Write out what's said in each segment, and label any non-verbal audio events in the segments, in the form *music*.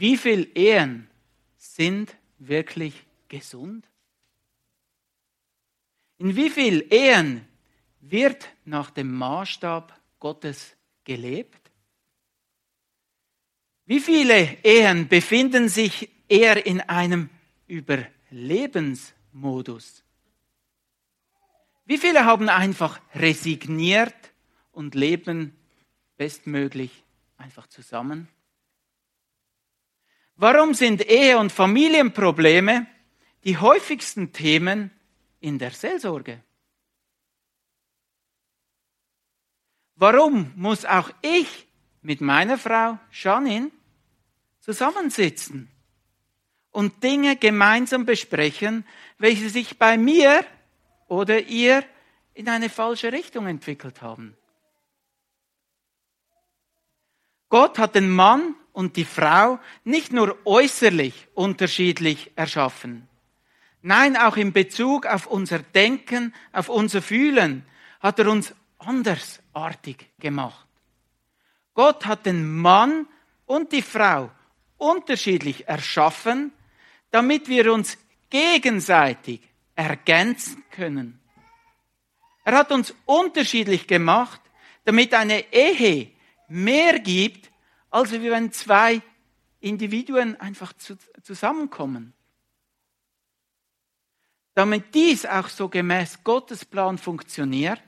wie viele Ehen sind wirklich gesund? In wie vielen Ehen wird nach dem Maßstab Gottes gelebt? Wie viele Ehen befinden sich eher in einem Überlebensmodus? Wie viele haben einfach resigniert und leben bestmöglich einfach zusammen? Warum sind Ehe- und Familienprobleme die häufigsten Themen in der Seelsorge? Warum muss auch ich mit meiner Frau Janine zusammensitzen und Dinge gemeinsam besprechen, welche sich bei mir oder ihr in eine falsche Richtung entwickelt haben? Gott hat den Mann und die Frau nicht nur äußerlich unterschiedlich erschaffen. Nein, auch in Bezug auf unser Denken, auf unser Fühlen hat er uns andersartig gemacht. Gott hat den Mann und die Frau unterschiedlich erschaffen, damit wir uns gegenseitig ergänzen können. Er hat uns unterschiedlich gemacht, damit eine Ehe mehr gibt, als wenn zwei Individuen einfach zusammenkommen. Damit dies auch so gemäß Gottes Plan funktioniert,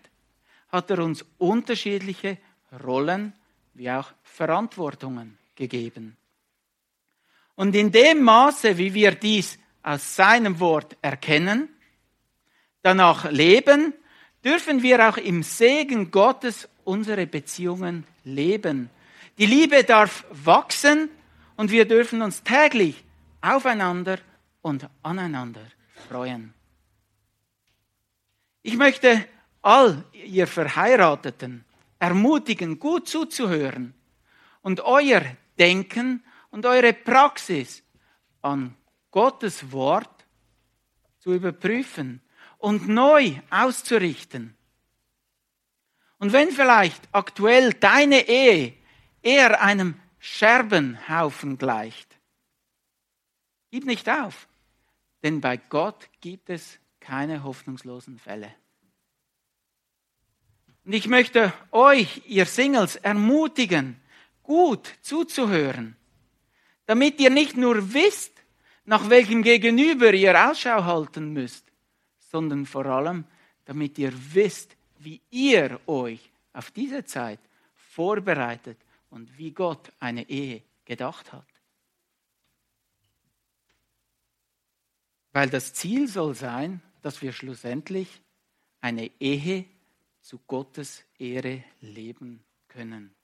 hat er uns unterschiedliche Rollen wie auch Verantwortungen gegeben. Und in dem Maße, wie wir dies aus seinem Wort erkennen, danach leben, dürfen wir auch im Segen Gottes unsere Beziehungen leben. Die Liebe darf wachsen und wir dürfen uns täglich aufeinander und aneinander freuen. Ich möchte all ihr Verheirateten ermutigen, gut zuzuhören und euer Denken und eure Praxis an Gottes Wort zu überprüfen und neu auszurichten. Und wenn vielleicht aktuell deine Ehe eher einem Scherbenhaufen gleicht, gib nicht auf, denn bei Gott gibt es keine hoffnungslosen Fälle. Und ich möchte euch, ihr Singles, ermutigen, gut zuzuhören, damit ihr nicht nur wisst, nach welchem Gegenüber ihr Ausschau halten müsst, sondern vor allem, damit ihr wisst, wie ihr euch auf diese Zeit vorbereitet und wie Gott eine Ehe gedacht hat. Weil das Ziel soll sein, dass wir schlussendlich eine Ehe zu Gottes Ehre leben können.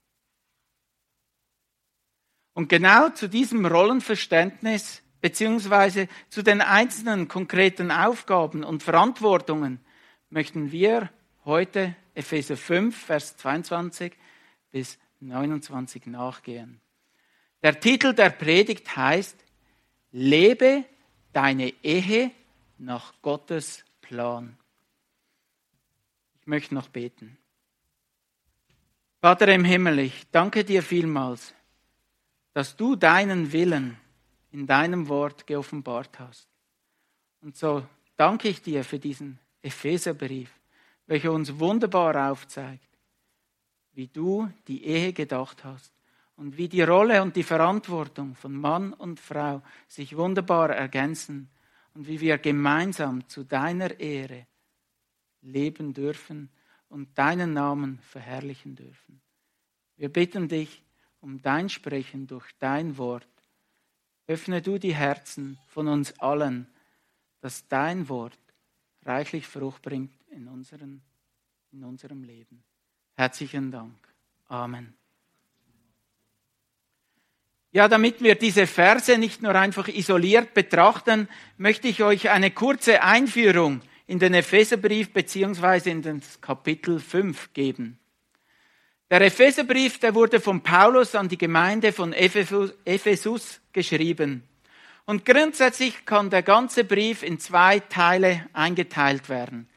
Und genau zu diesem Rollenverständnis beziehungsweise zu den einzelnen konkreten Aufgaben und Verantwortungen möchten wir heute Epheser 5, Vers 22 bis 29 nachgehen. Der Titel der Predigt heißt, lebe deine Ehe nach Gottes Plan. Ich möchte noch beten. Vater im Himmel, ich danke dir vielmals, dass du deinen Willen in deinem Wort geoffenbart hast. Und so danke ich dir für diesen Epheserbrief, welcher uns wunderbar aufzeigt, wie du die Ehe gedacht hast und wie die Rolle und die Verantwortung von Mann und Frau sich wunderbar ergänzen und wie wir gemeinsam zu deiner Ehre leben dürfen und deinen Namen verherrlichen dürfen. Wir bitten dich um dein Sprechen durch dein Wort Öffne du die Herzen von uns allen, dass dein Wort reichlich Frucht bringt in, unseren, in unserem Leben. Herzlichen Dank. Amen. Ja, damit wir diese Verse nicht nur einfach isoliert betrachten, möchte ich euch eine kurze Einführung in den Epheserbrief beziehungsweise in das Kapitel 5 geben. Der Epheserbrief, der wurde von Paulus an die Gemeinde von Ephesus geschrieben. Und grundsätzlich kann der ganze Brief in zwei Teile eingeteilt werden.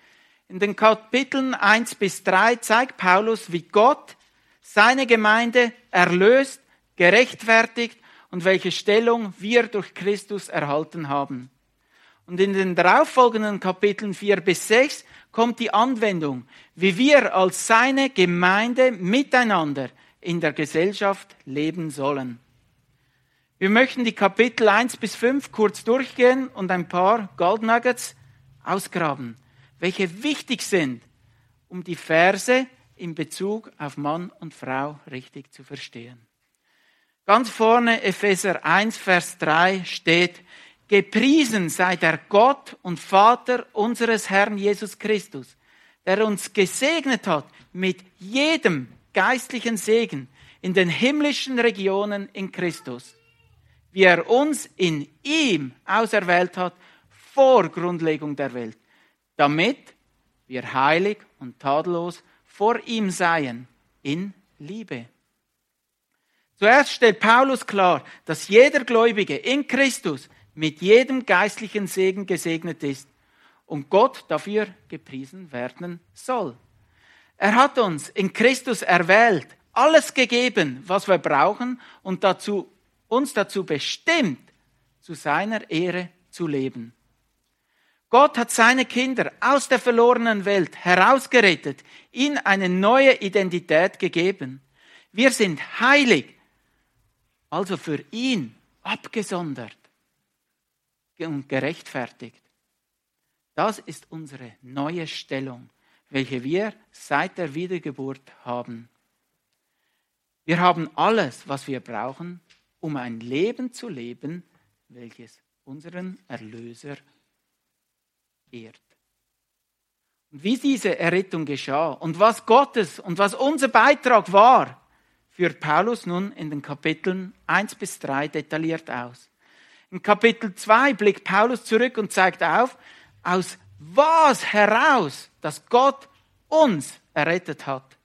In den Kapiteln 1 bis 3 zeigt Paulus, wie Gott seine Gemeinde erlöst, gerechtfertigt und welche Stellung wir durch Christus erhalten haben. Und in den darauffolgenden Kapiteln 4 bis 6 kommt die Anwendung, wie wir als seine Gemeinde miteinander in der Gesellschaft leben sollen. Wir möchten die Kapitel 1 bis 5 kurz durchgehen und ein paar Gold Nuggets ausgraben, welche wichtig sind, um die Verse in Bezug auf Mann und Frau richtig zu verstehen. Ganz vorne Epheser 1, Vers 3 steht, Gepriesen sei der Gott und Vater unseres Herrn Jesus Christus, der uns gesegnet hat mit jedem geistlichen Segen in den himmlischen Regionen in Christus, wie er uns in ihm auserwählt hat vor Grundlegung der Welt, damit wir heilig und tadellos vor ihm seien in Liebe. Zuerst stellt Paulus klar, dass jeder Gläubige in Christus mit jedem geistlichen Segen gesegnet ist und Gott dafür gepriesen werden soll. Er hat uns in Christus erwählt, alles gegeben, was wir brauchen und dazu, uns dazu bestimmt, zu seiner Ehre zu leben. Gott hat seine Kinder aus der verlorenen Welt herausgerettet, ihnen eine neue Identität gegeben. Wir sind heilig, also für ihn abgesondert und gerechtfertigt. Das ist unsere neue Stellung, welche wir seit der Wiedergeburt haben. Wir haben alles, was wir brauchen, um ein Leben zu leben, welches unseren Erlöser ehrt. Und wie diese Errettung geschah und was Gottes und was unser Beitrag war, führt Paulus nun in den Kapiteln 1 bis 3 detailliert aus. In Kapitel 2 blickt Paulus zurück und zeigt auf, aus was heraus, dass Gott uns errettet hat.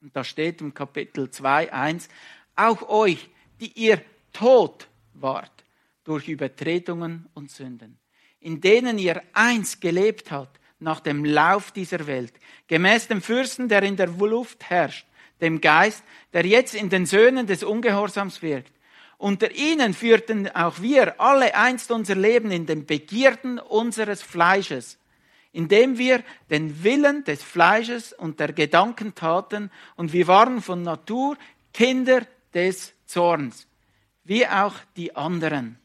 Und da steht im Kapitel 2, 1, auch euch, die ihr tot wart durch Übertretungen und Sünden, in denen ihr einst gelebt habt nach dem Lauf dieser Welt, gemäß dem Fürsten, der in der Luft herrscht, dem Geist, der jetzt in den Söhnen des Ungehorsams wirkt unter ihnen führten auch wir alle einst unser Leben in den Begierden unseres Fleisches, indem wir den Willen des Fleisches und der Gedanken taten und wir waren von Natur Kinder des Zorns, wie auch die anderen.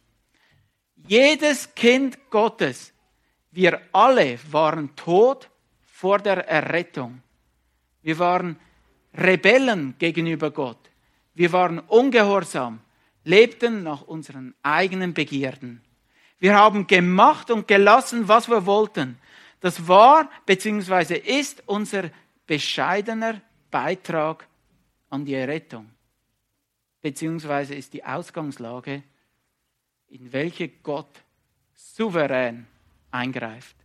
Jedes Kind Gottes, wir alle waren tot vor der Errettung. Wir waren Rebellen gegenüber Gott. Wir waren ungehorsam lebten nach unseren eigenen Begierden. Wir haben gemacht und gelassen, was wir wollten. Das war bzw. ist unser bescheidener Beitrag an die Errettung. Beziehungsweise ist die Ausgangslage, in welche Gott souverän eingreift.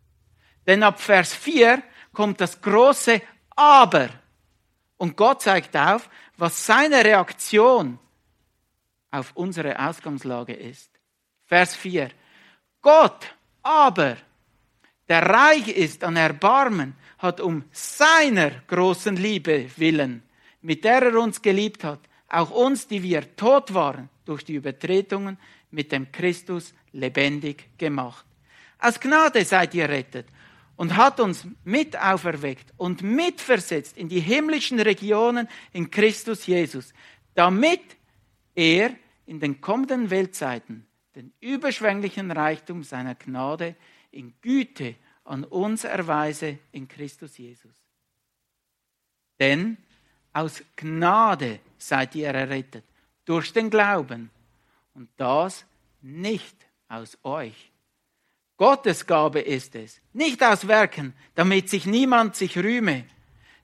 Denn ab Vers 4 kommt das große Aber. Und Gott zeigt auf, was seine Reaktion auf unsere Ausgangslage ist. Vers 4. Gott aber, der reich ist an Erbarmen, hat um seiner großen Liebe willen, mit der er uns geliebt hat, auch uns, die wir tot waren, durch die Übertretungen mit dem Christus lebendig gemacht. Aus Gnade seid ihr rettet und hat uns mit auferweckt und mitversetzt in die himmlischen Regionen in Christus Jesus, damit er in den kommenden Weltzeiten den überschwänglichen Reichtum seiner Gnade in Güte an uns erweise in Christus Jesus. Denn aus Gnade seid ihr errettet, durch den Glauben, und das nicht aus euch. Gottes Gabe ist es, nicht aus Werken, damit sich niemand sich rühme,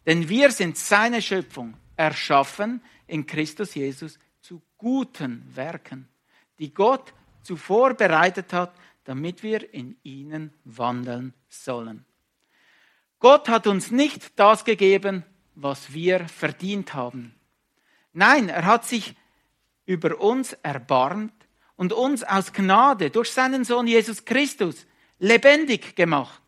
denn wir sind seine Schöpfung, erschaffen in Christus Jesus zu guten Werken, die Gott zuvor bereitet hat, damit wir in ihnen wandeln sollen. Gott hat uns nicht das gegeben, was wir verdient haben. Nein, er hat sich über uns erbarmt und uns aus Gnade durch seinen Sohn Jesus Christus lebendig gemacht.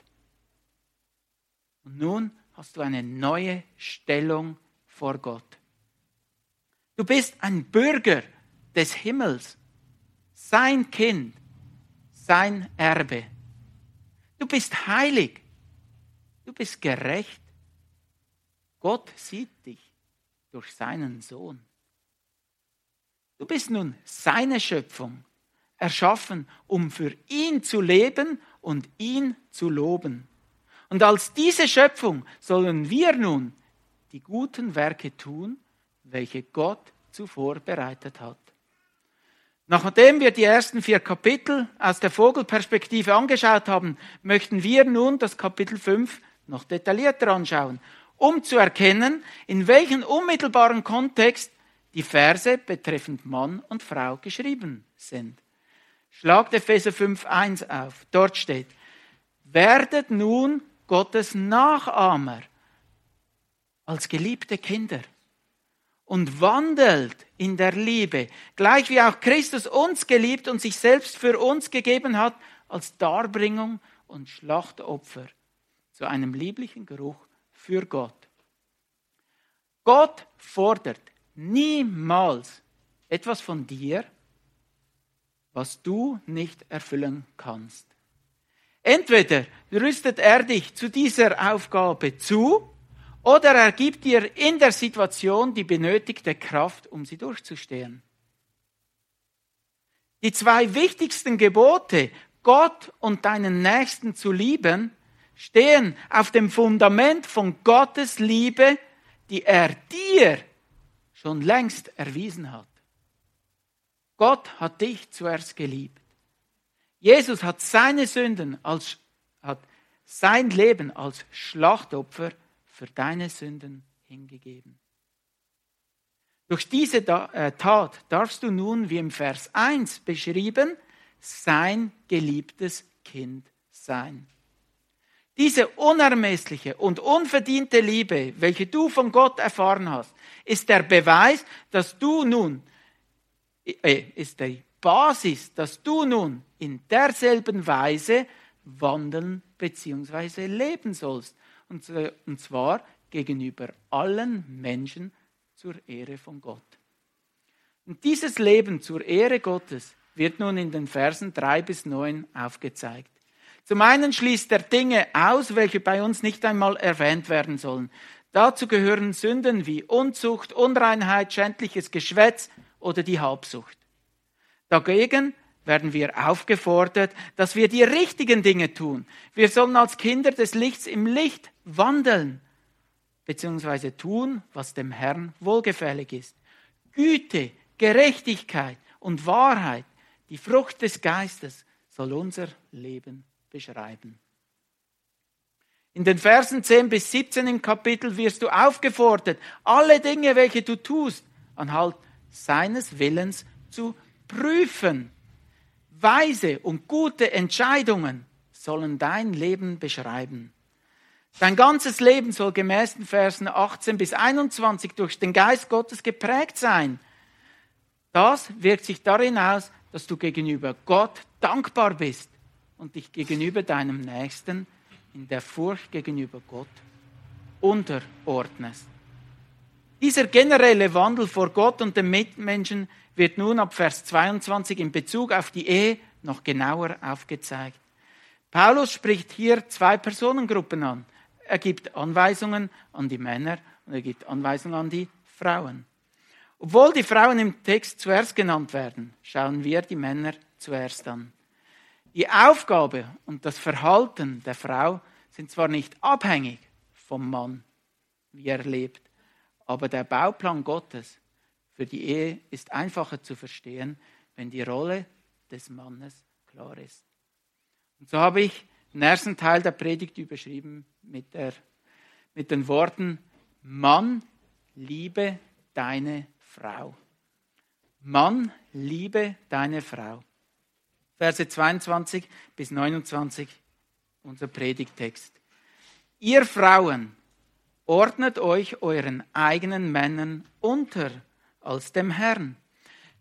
Und nun hast du eine neue Stellung vor Gott. Du bist ein Bürger des Himmels, sein Kind, sein Erbe. Du bist heilig, du bist gerecht. Gott sieht dich durch seinen Sohn. Du bist nun seine Schöpfung, erschaffen, um für ihn zu leben und ihn zu loben. Und als diese Schöpfung sollen wir nun die guten Werke tun, welche Gott zuvor bereitet hat. Nachdem wir die ersten vier Kapitel aus der Vogelperspektive angeschaut haben, möchten wir nun das Kapitel 5 noch detaillierter anschauen, um zu erkennen, in welchem unmittelbaren Kontext die Verse betreffend Mann und Frau geschrieben sind. Schlagt Epheser 5, 1 auf. Dort steht, werdet nun Gottes Nachahmer als geliebte Kinder und wandelt in der Liebe, gleich wie auch Christus uns geliebt und sich selbst für uns gegeben hat als Darbringung und Schlachtopfer zu einem lieblichen Geruch für Gott. Gott fordert niemals etwas von dir, was du nicht erfüllen kannst. Entweder rüstet er dich zu dieser Aufgabe zu, oder er gibt dir in der Situation die benötigte Kraft, um sie durchzustehen. Die zwei wichtigsten Gebote, Gott und deinen Nächsten zu lieben, stehen auf dem Fundament von Gottes Liebe, die er dir schon längst erwiesen hat. Gott hat dich zuerst geliebt. Jesus hat seine Sünden als, hat sein Leben als Schlachtopfer für deine Sünden hingegeben. Durch diese äh, Tat darfst du nun, wie im Vers 1 beschrieben, sein geliebtes Kind sein. Diese unermessliche und unverdiente Liebe, welche du von Gott erfahren hast, ist der Beweis, dass du nun, äh, ist die Basis, dass du nun in derselben Weise wandeln bzw. leben sollst. Und, und zwar gegenüber allen Menschen zur Ehre von Gott. Und dieses Leben zur Ehre Gottes wird nun in den Versen 3 bis 9 aufgezeigt. Zum einen schließt er Dinge aus, welche bei uns nicht einmal erwähnt werden sollen. Dazu gehören Sünden wie Unzucht, Unreinheit, schändliches Geschwätz oder die Habsucht. Dagegen werden wir aufgefordert, dass wir die richtigen Dinge tun. Wir sollen als Kinder des Lichts im Licht wandeln, beziehungsweise tun, was dem Herrn wohlgefällig ist. Güte, Gerechtigkeit und Wahrheit, die Frucht des Geistes, soll unser Leben beschreiben. In den Versen 10 bis 17 im Kapitel wirst du aufgefordert, alle Dinge, welche du tust, anhalt seines Willens zu prüfen. Weise und gute Entscheidungen sollen dein Leben beschreiben. Dein ganzes Leben soll gemäß den Versen 18 bis 21 durch den Geist Gottes geprägt sein. Das wirkt sich darin aus, dass du gegenüber Gott dankbar bist und dich gegenüber deinem Nächsten in der Furcht gegenüber Gott unterordnest. Dieser generelle Wandel vor Gott und den Mitmenschen wird nun ab Vers 22 in Bezug auf die Ehe noch genauer aufgezeigt. Paulus spricht hier zwei Personengruppen an. Er gibt Anweisungen an die Männer und er gibt Anweisungen an die Frauen. Obwohl die Frauen im Text zuerst genannt werden, schauen wir die Männer zuerst an. Die Aufgabe und das Verhalten der Frau sind zwar nicht abhängig vom Mann, wie er lebt, aber der Bauplan Gottes für die Ehe ist einfacher zu verstehen, wenn die Rolle des Mannes klar ist. Und so habe ich den ersten Teil der Predigt überschrieben mit, der, mit den Worten, Mann, liebe deine Frau. Mann, liebe deine Frau. Verse 22 bis 29, unser Predigtext. Ihr Frauen, ordnet euch euren eigenen Männern unter als dem Herrn.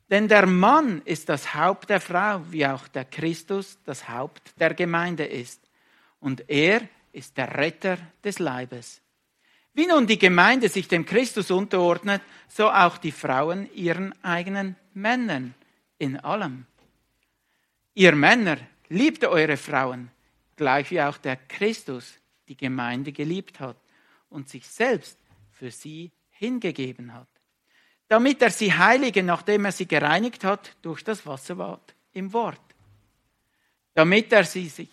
Denn der Mann ist das Haupt der Frau, wie auch der Christus das Haupt der Gemeinde ist. Und er ist der Retter des Leibes. Wie nun die Gemeinde sich dem Christus unterordnet, so auch die Frauen ihren eigenen Männern in allem. Ihr Männer, liebt eure Frauen, gleich wie auch der Christus die Gemeinde geliebt hat und sich selbst für sie hingegeben hat, damit er sie heilige, nachdem er sie gereinigt hat durch das Wasserbad im Wort, damit er sie sich,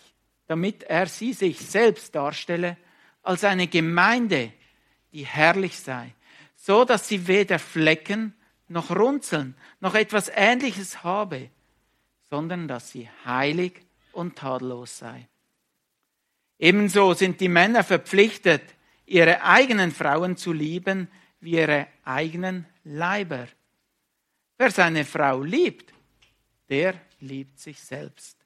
damit er sie sich selbst darstelle als eine Gemeinde, die herrlich sei, so dass sie weder Flecken noch Runzeln noch etwas Ähnliches habe, sondern dass sie heilig und tadellos sei. Ebenso sind die Männer verpflichtet, ihre eigenen Frauen zu lieben wie ihre eigenen Leiber. Wer seine Frau liebt, der liebt sich selbst.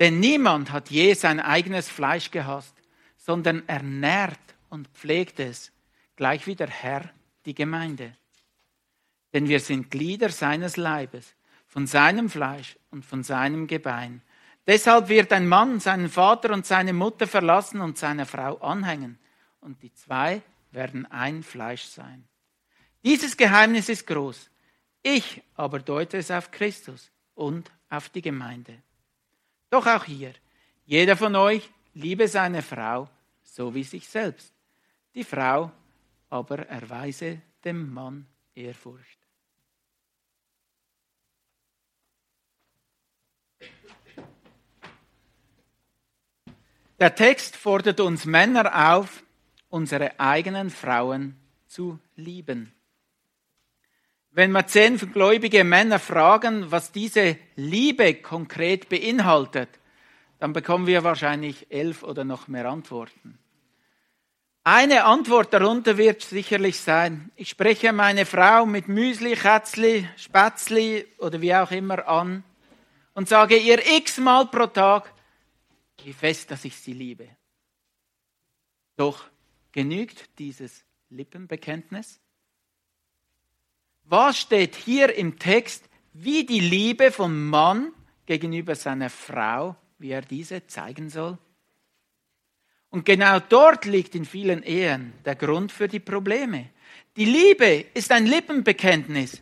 Denn niemand hat je sein eigenes Fleisch gehasst, sondern ernährt und pflegt es, gleich wie der Herr die Gemeinde. Denn wir sind Glieder seines Leibes, von seinem Fleisch und von seinem Gebein. Deshalb wird ein Mann seinen Vater und seine Mutter verlassen und seiner Frau anhängen, und die zwei werden ein Fleisch sein. Dieses Geheimnis ist groß. Ich aber deute es auf Christus und auf die Gemeinde. Doch auch hier, jeder von euch liebe seine Frau so wie sich selbst. Die Frau aber erweise dem Mann Ehrfurcht. Der Text fordert uns Männer auf, unsere eigenen Frauen zu lieben. Wenn wir zehn gläubige Männer fragen, was diese Liebe konkret beinhaltet, dann bekommen wir wahrscheinlich elf oder noch mehr Antworten. Eine Antwort darunter wird sicherlich sein, ich spreche meine Frau mit Müsli, Kätzli, Spätzli oder wie auch immer an und sage ihr x-mal pro Tag, wie fest, dass ich sie liebe. Doch genügt dieses Lippenbekenntnis? Was steht hier im Text, wie die Liebe vom Mann gegenüber seiner Frau, wie er diese zeigen soll? Und genau dort liegt in vielen Ehen der Grund für die Probleme. Die Liebe ist ein Lippenbekenntnis,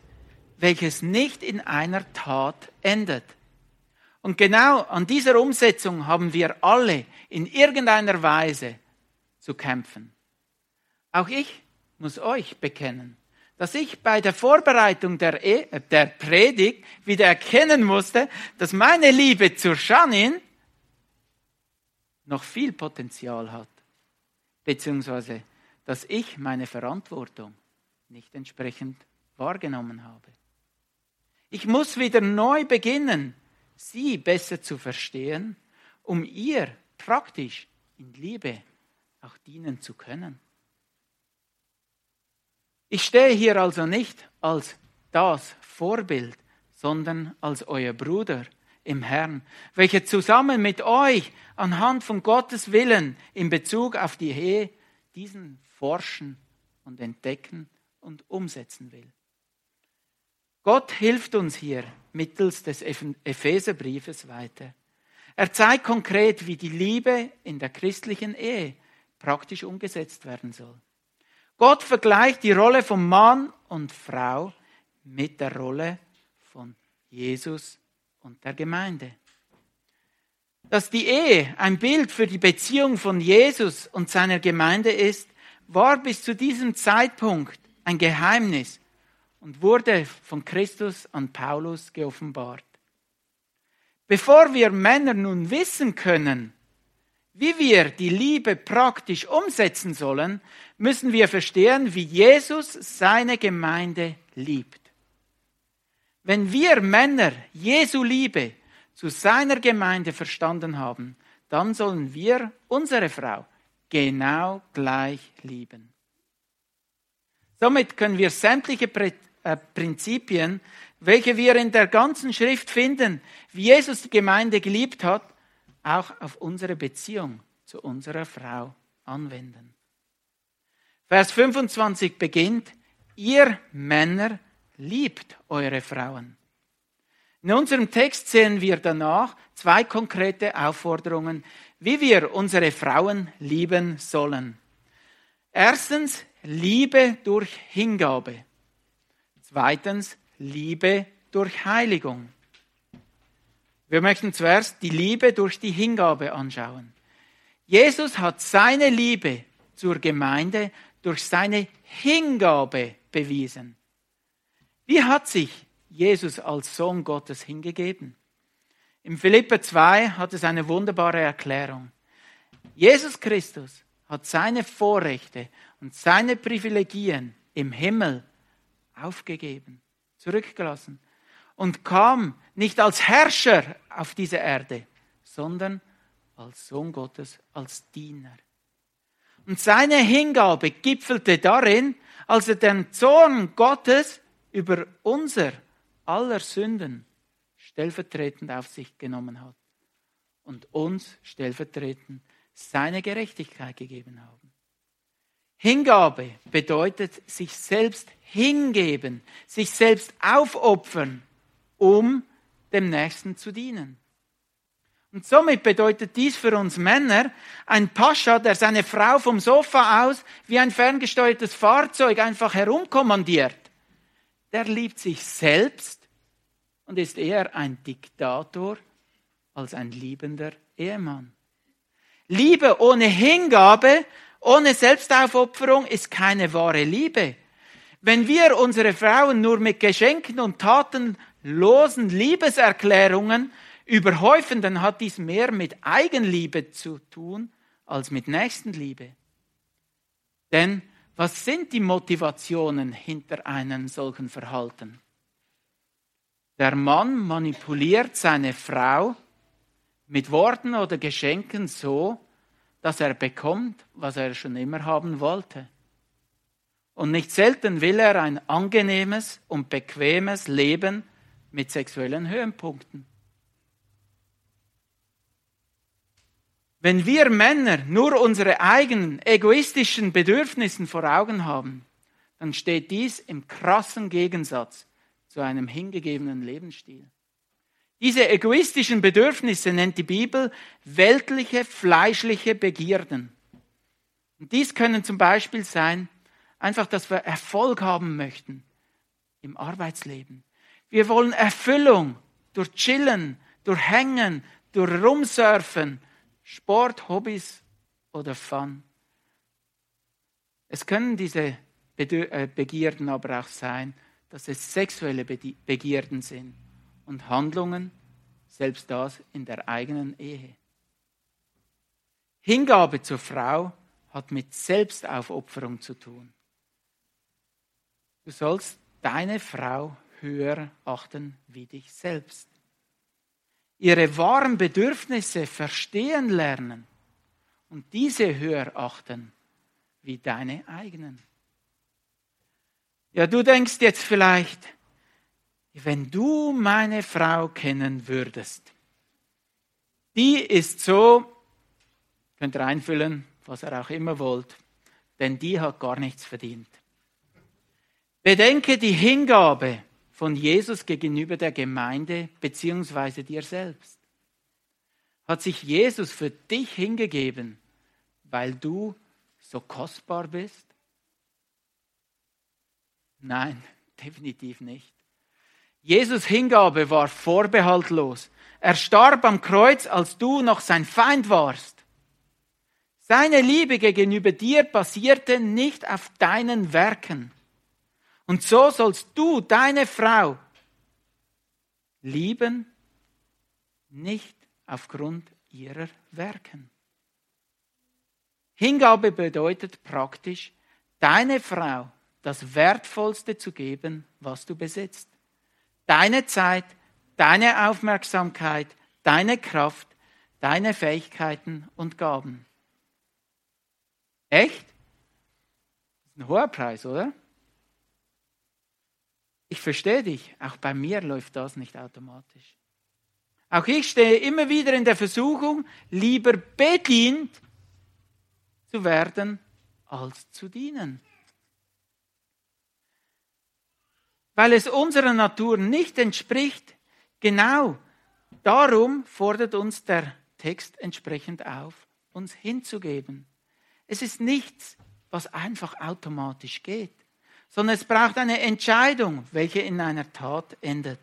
welches nicht in einer Tat endet. Und genau an dieser Umsetzung haben wir alle in irgendeiner Weise zu kämpfen. Auch ich muss euch bekennen, dass ich bei der Vorbereitung der, e der Predigt wieder erkennen musste, dass meine Liebe zur Janin noch viel Potenzial hat, beziehungsweise dass ich meine Verantwortung nicht entsprechend wahrgenommen habe. Ich muss wieder neu beginnen, sie besser zu verstehen, um ihr praktisch in Liebe auch dienen zu können. Ich stehe hier also nicht als das Vorbild, sondern als euer Bruder im Herrn, welcher zusammen mit euch anhand von Gottes Willen in Bezug auf die Ehe diesen forschen und entdecken und umsetzen will. Gott hilft uns hier mittels des Epheserbriefes weiter. Er zeigt konkret, wie die Liebe in der christlichen Ehe praktisch umgesetzt werden soll. Gott vergleicht die Rolle von Mann und Frau mit der Rolle von Jesus und der Gemeinde. Dass die Ehe ein Bild für die Beziehung von Jesus und seiner Gemeinde ist, war bis zu diesem Zeitpunkt ein Geheimnis und wurde von Christus an Paulus geoffenbart. Bevor wir Männer nun wissen können, wie wir die Liebe praktisch umsetzen sollen, müssen wir verstehen, wie Jesus seine Gemeinde liebt. Wenn wir Männer Jesu Liebe zu seiner Gemeinde verstanden haben, dann sollen wir unsere Frau genau gleich lieben. Somit können wir sämtliche äh, Prinzipien, welche wir in der ganzen Schrift finden, wie Jesus die Gemeinde geliebt hat, auch auf unsere Beziehung zu unserer Frau anwenden. Vers 25 beginnt, ihr Männer liebt eure Frauen. In unserem Text sehen wir danach zwei konkrete Aufforderungen, wie wir unsere Frauen lieben sollen. Erstens Liebe durch Hingabe. Zweitens Liebe durch Heiligung. Wir möchten zuerst die Liebe durch die Hingabe anschauen. Jesus hat seine Liebe zur Gemeinde durch seine Hingabe bewiesen. Wie hat sich Jesus als Sohn Gottes hingegeben? Im Philippe 2 hat es eine wunderbare Erklärung. Jesus Christus hat seine Vorrechte und seine Privilegien im Himmel aufgegeben, zurückgelassen und kam nicht als Herrscher auf diese Erde, sondern als Sohn Gottes, als Diener. Und seine Hingabe gipfelte darin, als er den Zorn Gottes über unser aller Sünden stellvertretend auf sich genommen hat und uns stellvertretend seine Gerechtigkeit gegeben haben. Hingabe bedeutet sich selbst hingeben, sich selbst aufopfern, um dem Nächsten zu dienen. Und somit bedeutet dies für uns Männer ein Pascha, der seine Frau vom Sofa aus wie ein ferngesteuertes Fahrzeug einfach herumkommandiert. Der liebt sich selbst und ist eher ein Diktator als ein liebender Ehemann. Liebe ohne Hingabe, ohne Selbstaufopferung ist keine wahre Liebe. Wenn wir unsere Frauen nur mit Geschenken und tatenlosen Liebeserklärungen überhäufen, dann hat dies mehr mit Eigenliebe zu tun als mit Nächstenliebe. Denn was sind die Motivationen hinter einem solchen Verhalten? Der Mann manipuliert seine Frau mit Worten oder Geschenken so, dass er bekommt, was er schon immer haben wollte. Und nicht selten will er ein angenehmes und bequemes Leben mit sexuellen Höhenpunkten. Wenn wir Männer nur unsere eigenen egoistischen Bedürfnisse vor Augen haben, dann steht dies im krassen Gegensatz zu einem hingegebenen Lebensstil. Diese egoistischen Bedürfnisse nennt die Bibel weltliche, fleischliche Begierden. Und dies können zum Beispiel sein, einfach, dass wir Erfolg haben möchten im Arbeitsleben. Wir wollen Erfüllung durch Chillen, durch Hängen, durch Rumsurfen, Sport, Hobbys oder Fun. Es können diese äh, Begierden aber auch sein, dass es sexuelle Begierden sind und Handlungen, selbst das in der eigenen Ehe. Hingabe zur Frau hat mit Selbstaufopferung zu tun. Du sollst deine Frau höher achten wie dich selbst ihre wahren Bedürfnisse verstehen lernen und diese höher achten wie deine eigenen. Ja, du denkst jetzt vielleicht, wenn du meine Frau kennen würdest, die ist so, könnt ihr einfüllen, was ihr auch immer wollt, denn die hat gar nichts verdient. Bedenke die Hingabe, von Jesus gegenüber der Gemeinde beziehungsweise dir selbst? Hat sich Jesus für dich hingegeben, weil du so kostbar bist? Nein, *laughs* definitiv nicht. Jesus Hingabe war vorbehaltlos. Er starb am Kreuz, als du noch sein Feind warst. Seine Liebe gegenüber dir basierte nicht auf deinen Werken. Und so sollst du deine Frau lieben, nicht aufgrund ihrer Werken. Hingabe bedeutet praktisch, deine Frau das Wertvollste zu geben, was du besitzt. Deine Zeit, deine Aufmerksamkeit, deine Kraft, deine Fähigkeiten und Gaben. Echt? Ein hoher Preis, oder? ich verstehe dich, auch bei mir läuft das nicht automatisch. Auch ich stehe immer wieder in der Versuchung, lieber bedient zu werden, als zu dienen. Weil es unserer Natur nicht entspricht, genau darum fordert uns der Text entsprechend auf, uns hinzugeben. Es ist nichts, was einfach automatisch geht sondern es braucht eine Entscheidung, welche in einer Tat endet.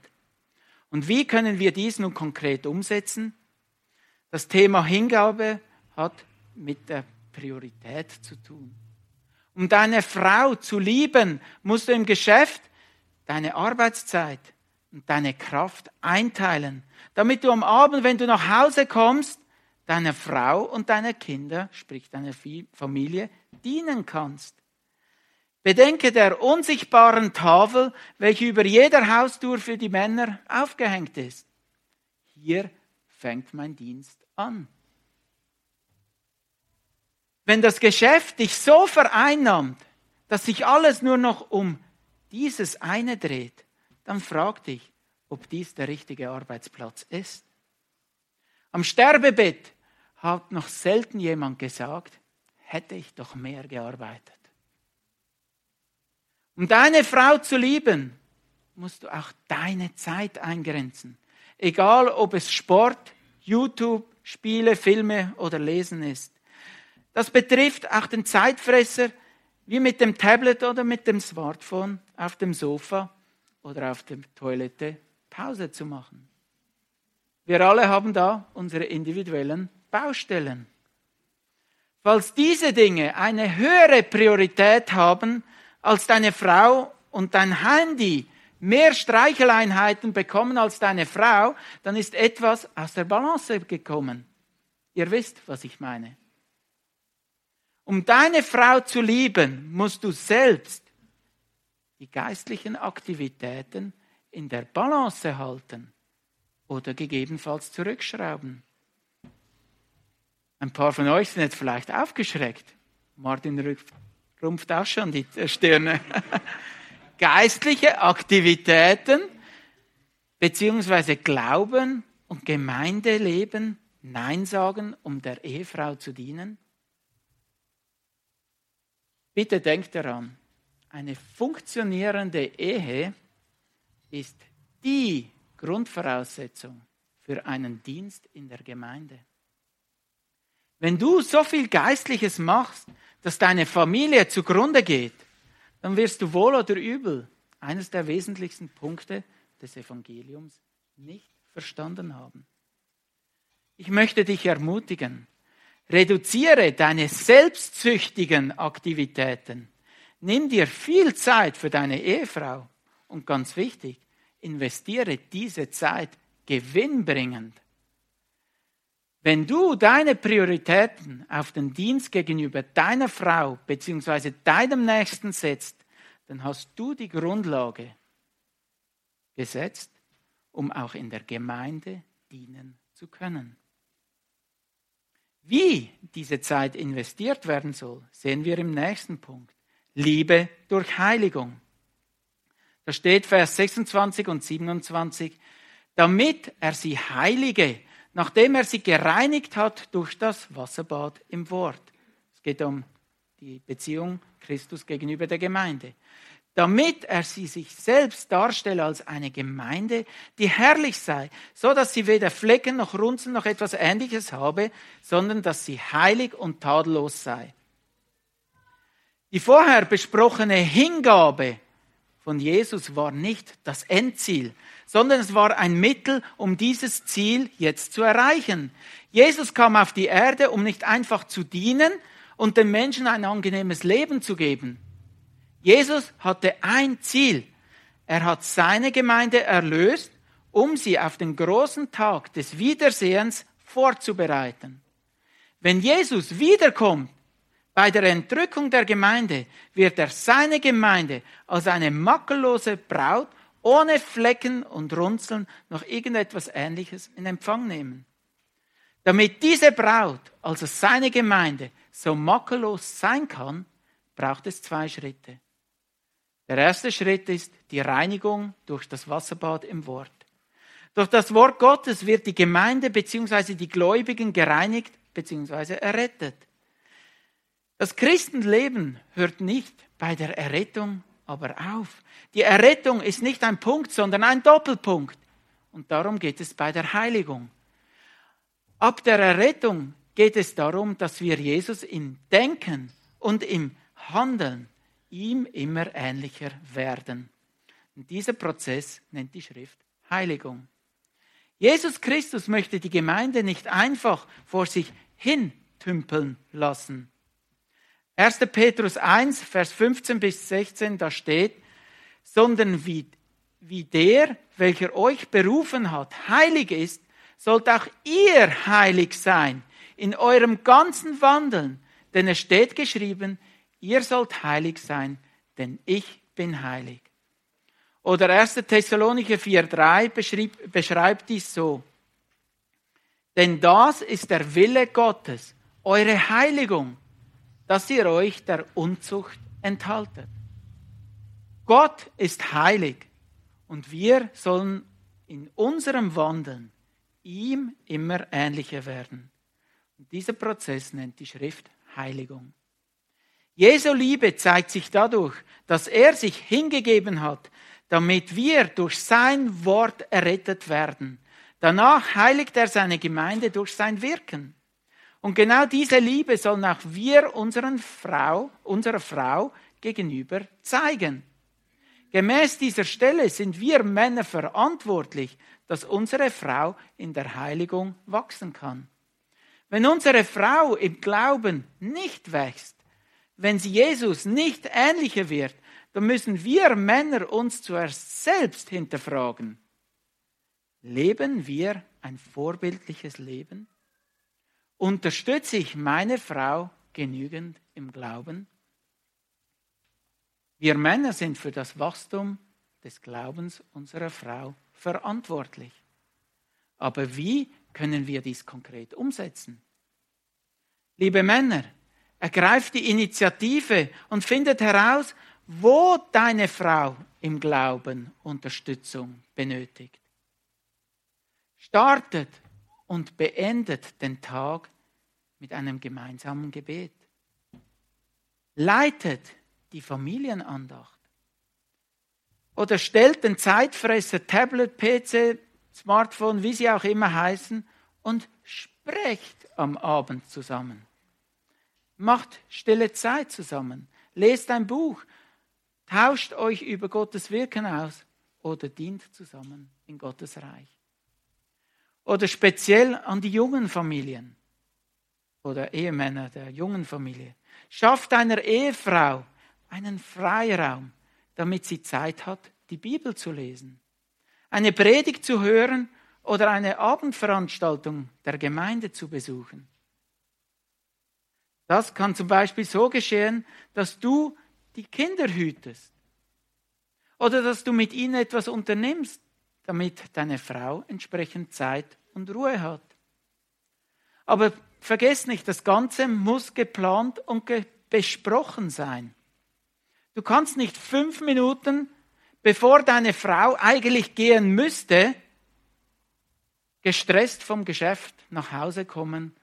Und wie können wir dies nun konkret umsetzen? Das Thema Hingabe hat mit der Priorität zu tun. Um deine Frau zu lieben, musst du im Geschäft deine Arbeitszeit und deine Kraft einteilen, damit du am Abend, wenn du nach Hause kommst, deiner Frau und deiner Kinder, sprich deiner Familie, dienen kannst. Bedenke der unsichtbaren Tafel, welche über jeder Haustür für die Männer aufgehängt ist. Hier fängt mein Dienst an. Wenn das Geschäft dich so vereinnahmt, dass sich alles nur noch um dieses eine dreht, dann frag dich, ob dies der richtige Arbeitsplatz ist. Am Sterbebett hat noch selten jemand gesagt, hätte ich doch mehr gearbeitet. Um deine Frau zu lieben, musst du auch deine Zeit eingrenzen. Egal ob es Sport, YouTube, Spiele, Filme oder Lesen ist. Das betrifft auch den Zeitfresser, wie mit dem Tablet oder mit dem Smartphone auf dem Sofa oder auf der Toilette Pause zu machen. Wir alle haben da unsere individuellen Baustellen. Falls diese Dinge eine höhere Priorität haben als deine Frau und dein Handy mehr Streicheleinheiten bekommen als deine Frau, dann ist etwas aus der Balance gekommen. Ihr wisst, was ich meine. Um deine Frau zu lieben, musst du selbst die geistlichen Aktivitäten in der Balance halten oder gegebenenfalls zurückschrauben. Ein paar von euch sind jetzt vielleicht aufgeschreckt. Martin rumpft auch schon die Stirne. *laughs* Geistliche Aktivitäten beziehungsweise Glauben und Gemeindeleben Nein sagen, um der Ehefrau zu dienen? Bitte denkt daran, eine funktionierende Ehe ist die Grundvoraussetzung für einen Dienst in der Gemeinde. Wenn du so viel Geistliches machst, dass deine Familie zugrunde geht, dann wirst du wohl oder übel eines der wesentlichsten Punkte des Evangeliums nicht verstanden haben. Ich möchte dich ermutigen, reduziere deine selbstsüchtigen Aktivitäten. Nimm dir viel Zeit für deine Ehefrau und ganz wichtig, investiere diese Zeit gewinnbringend wenn du deine Prioritäten auf den Dienst gegenüber deiner Frau bzw. deinem Nächsten setzt, dann hast du die Grundlage gesetzt, um auch in der Gemeinde dienen zu können. Wie diese Zeit investiert werden soll, sehen wir im nächsten Punkt. Liebe durch Heiligung. Da steht Vers 26 und 27, damit er sie heilige nachdem er sie gereinigt hat durch das Wasserbad im Wort. Es geht um die Beziehung Christus gegenüber der Gemeinde. Damit er sie sich selbst darstelle als eine Gemeinde, die herrlich sei, so dass sie weder Flecken noch Runzeln noch etwas Ähnliches habe, sondern dass sie heilig und tadellos sei. Die vorher besprochene Hingabe von Jesus war nicht das Endziel, sondern es war ein Mittel, um dieses Ziel jetzt zu erreichen. Jesus kam auf die Erde, um nicht einfach zu dienen und den Menschen ein angenehmes Leben zu geben. Jesus hatte ein Ziel. Er hat seine Gemeinde erlöst, um sie auf den großen Tag des Wiedersehens vorzubereiten. Wenn Jesus wiederkommt, bei der Entrückung der Gemeinde wird er seine Gemeinde als eine makellose Braut ohne Flecken und Runzeln noch irgendetwas Ähnliches in Empfang nehmen. Damit diese Braut, also seine Gemeinde, so makellos sein kann, braucht es zwei Schritte. Der erste Schritt ist die Reinigung durch das Wasserbad im Wort. Durch das Wort Gottes wird die Gemeinde bzw. die Gläubigen gereinigt bzw. errettet. Das Christenleben hört nicht bei der Errettung aber auf. Die Errettung ist nicht ein Punkt, sondern ein Doppelpunkt. Und darum geht es bei der Heiligung. Ab der Errettung geht es darum, dass wir Jesus im Denken und im Handeln ihm immer ähnlicher werden. Und dieser Prozess nennt die Schrift Heiligung. Jesus Christus möchte die Gemeinde nicht einfach vor sich hin tümpeln lassen. 1. Petrus 1, Vers 15 bis 16, da steht, sondern wie, wie der, welcher euch berufen hat, heilig ist, sollt auch ihr heilig sein in eurem ganzen Wandeln. Denn es steht geschrieben, ihr sollt heilig sein, denn ich bin heilig. Oder 1. Thessalonicher 4,3 beschreibt dies so. Denn das ist der Wille Gottes, eure Heiligung, dass ihr euch der Unzucht enthaltet. Gott ist heilig und wir sollen in unserem Wandeln ihm immer ähnlicher werden. Und dieser Prozess nennt die Schrift Heiligung. Jesu Liebe zeigt sich dadurch, dass er sich hingegeben hat, damit wir durch sein Wort errettet werden. Danach heiligt er seine Gemeinde durch sein Wirken. Und genau diese Liebe sollen auch wir unseren Frau, unserer Frau gegenüber zeigen. Gemäß dieser Stelle sind wir Männer verantwortlich, dass unsere Frau in der Heiligung wachsen kann. Wenn unsere Frau im Glauben nicht wächst, wenn sie Jesus nicht ähnlicher wird, dann müssen wir Männer uns zuerst selbst hinterfragen. Leben wir ein vorbildliches Leben? Unterstütze ich meine Frau genügend im Glauben? Wir Männer sind für das Wachstum des Glaubens unserer Frau verantwortlich. Aber wie können wir dies konkret umsetzen? Liebe Männer, ergreift die Initiative und findet heraus, wo deine Frau im Glauben Unterstützung benötigt. Startet und beendet den Tag mit einem gemeinsamen Gebet. Leitet die Familienandacht. Oder stellt den Zeitfresser, Tablet, PC, Smartphone, wie sie auch immer heißen, und sprecht am Abend zusammen. Macht stille Zeit zusammen. Lest ein Buch. Tauscht euch über Gottes Wirken aus oder dient zusammen in Gottes Reich oder speziell an die jungen Familien oder Ehemänner der jungen Familie. Schafft einer Ehefrau einen Freiraum, damit sie Zeit hat, die Bibel zu lesen, eine Predigt zu hören oder eine Abendveranstaltung der Gemeinde zu besuchen. Das kann zum Beispiel so geschehen, dass du die Kinder hütest oder dass du mit ihnen etwas unternimmst, damit deine Frau entsprechend Zeit und Ruhe hat. Aber vergiss nicht, das Ganze muss geplant und besprochen sein. Du kannst nicht fünf Minuten, bevor deine Frau eigentlich gehen müsste, gestresst vom Geschäft nach Hause kommen,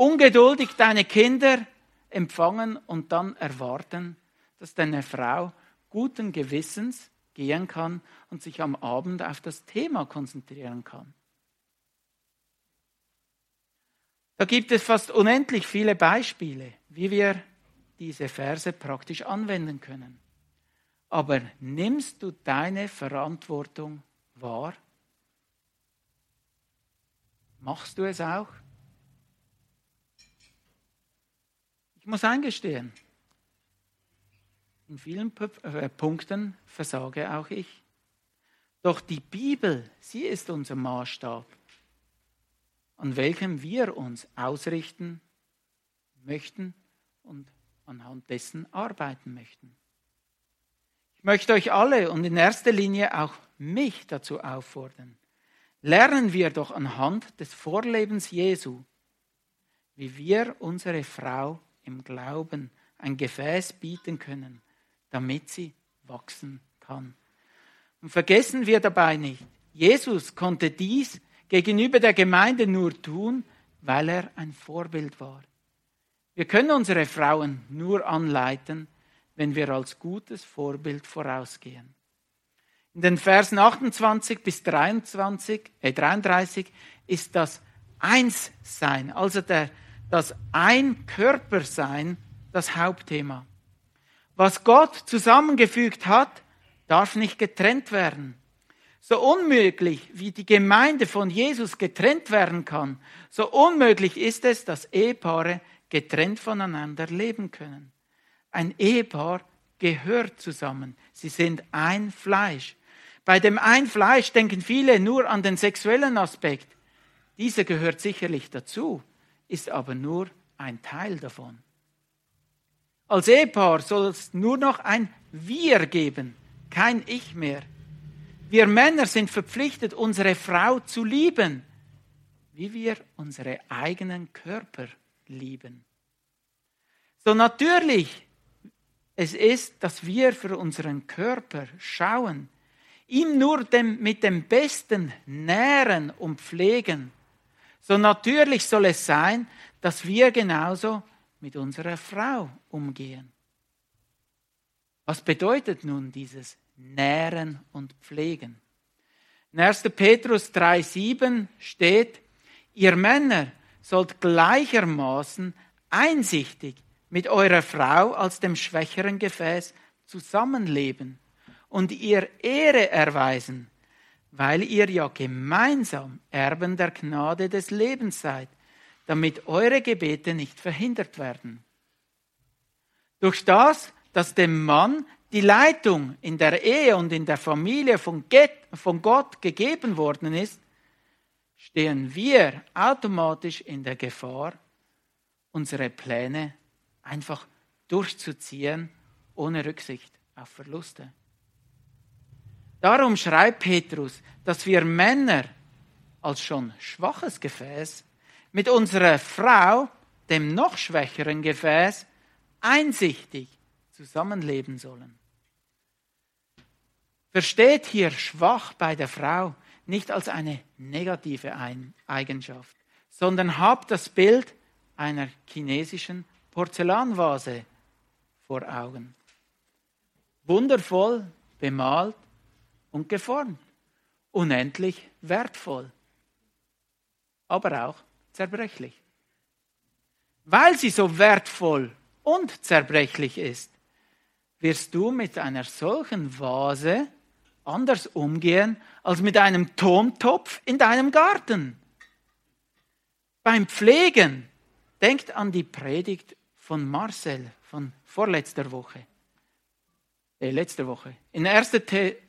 ungeduldig deine Kinder empfangen und dann erwarten, dass deine Frau guten Gewissens gehen kann und sich am Abend auf das Thema konzentrieren kann. Da gibt es fast unendlich viele Beispiele, wie wir diese Verse praktisch anwenden können. Aber nimmst du deine Verantwortung wahr? Machst du es auch? Ich muss eingestehen, in vielen äh, Punkten versage auch ich. Doch die Bibel, sie ist unser Maßstab, an welchem wir uns ausrichten möchten und anhand dessen arbeiten möchten. Ich möchte euch alle und in erster Linie auch mich dazu auffordern. Lernen wir doch anhand des Vorlebens Jesu, wie wir unsere Frau im Glauben ein Gefäß bieten können, damit sie wachsen kann. Und vergessen wir dabei nicht, Jesus konnte dies gegenüber der Gemeinde nur tun, weil er ein Vorbild war. Wir können unsere Frauen nur anleiten, wenn wir als gutes Vorbild vorausgehen. In den Versen 28 bis 23, äh 33 ist das Einssein, also der, das Ein-Körper-Sein, das Hauptthema. Was Gott zusammengefügt hat, darf nicht getrennt werden. So unmöglich wie die Gemeinde von Jesus getrennt werden kann, so unmöglich ist es, dass Ehepaare getrennt voneinander leben können. Ein Ehepaar gehört zusammen. Sie sind ein Fleisch. Bei dem ein Fleisch denken viele nur an den sexuellen Aspekt. Dieser gehört sicherlich dazu, ist aber nur ein Teil davon. Als Ehepaar soll es nur noch ein Wir geben, kein Ich mehr. Wir Männer sind verpflichtet, unsere Frau zu lieben, wie wir unsere eigenen Körper lieben. So natürlich es ist, dass wir für unseren Körper schauen, ihm nur dem, mit dem Besten nähren und pflegen. So natürlich soll es sein, dass wir genauso mit unserer Frau umgehen. Was bedeutet nun dieses Nähren und Pflegen? In 1. Petrus 3,7 steht, ihr Männer sollt gleichermaßen einsichtig mit eurer Frau als dem schwächeren Gefäß zusammenleben und ihr Ehre erweisen, weil ihr ja gemeinsam Erben der Gnade des Lebens seid, damit eure Gebete nicht verhindert werden. Durch das, dass dem Mann die Leitung in der Ehe und in der Familie von Gott gegeben worden ist, stehen wir automatisch in der Gefahr, unsere Pläne einfach durchzuziehen, ohne Rücksicht auf Verluste. Darum schreibt Petrus, dass wir Männer als schon schwaches Gefäß mit unserer Frau, dem noch schwächeren Gefäß, einsichtig zusammenleben sollen. Versteht hier schwach bei der Frau nicht als eine negative Eigenschaft, sondern habt das Bild einer chinesischen Porzellanvase vor Augen. Wundervoll bemalt und geformt. Unendlich wertvoll. Aber auch zerbrechlich. Weil sie so wertvoll und zerbrechlich ist, wirst du mit einer solchen Vase anders umgehen als mit einem Tontopf in deinem Garten. Beim Pflegen denkt an die Predigt von Marcel von vorletzter Woche. Äh, letzte Woche. In 1.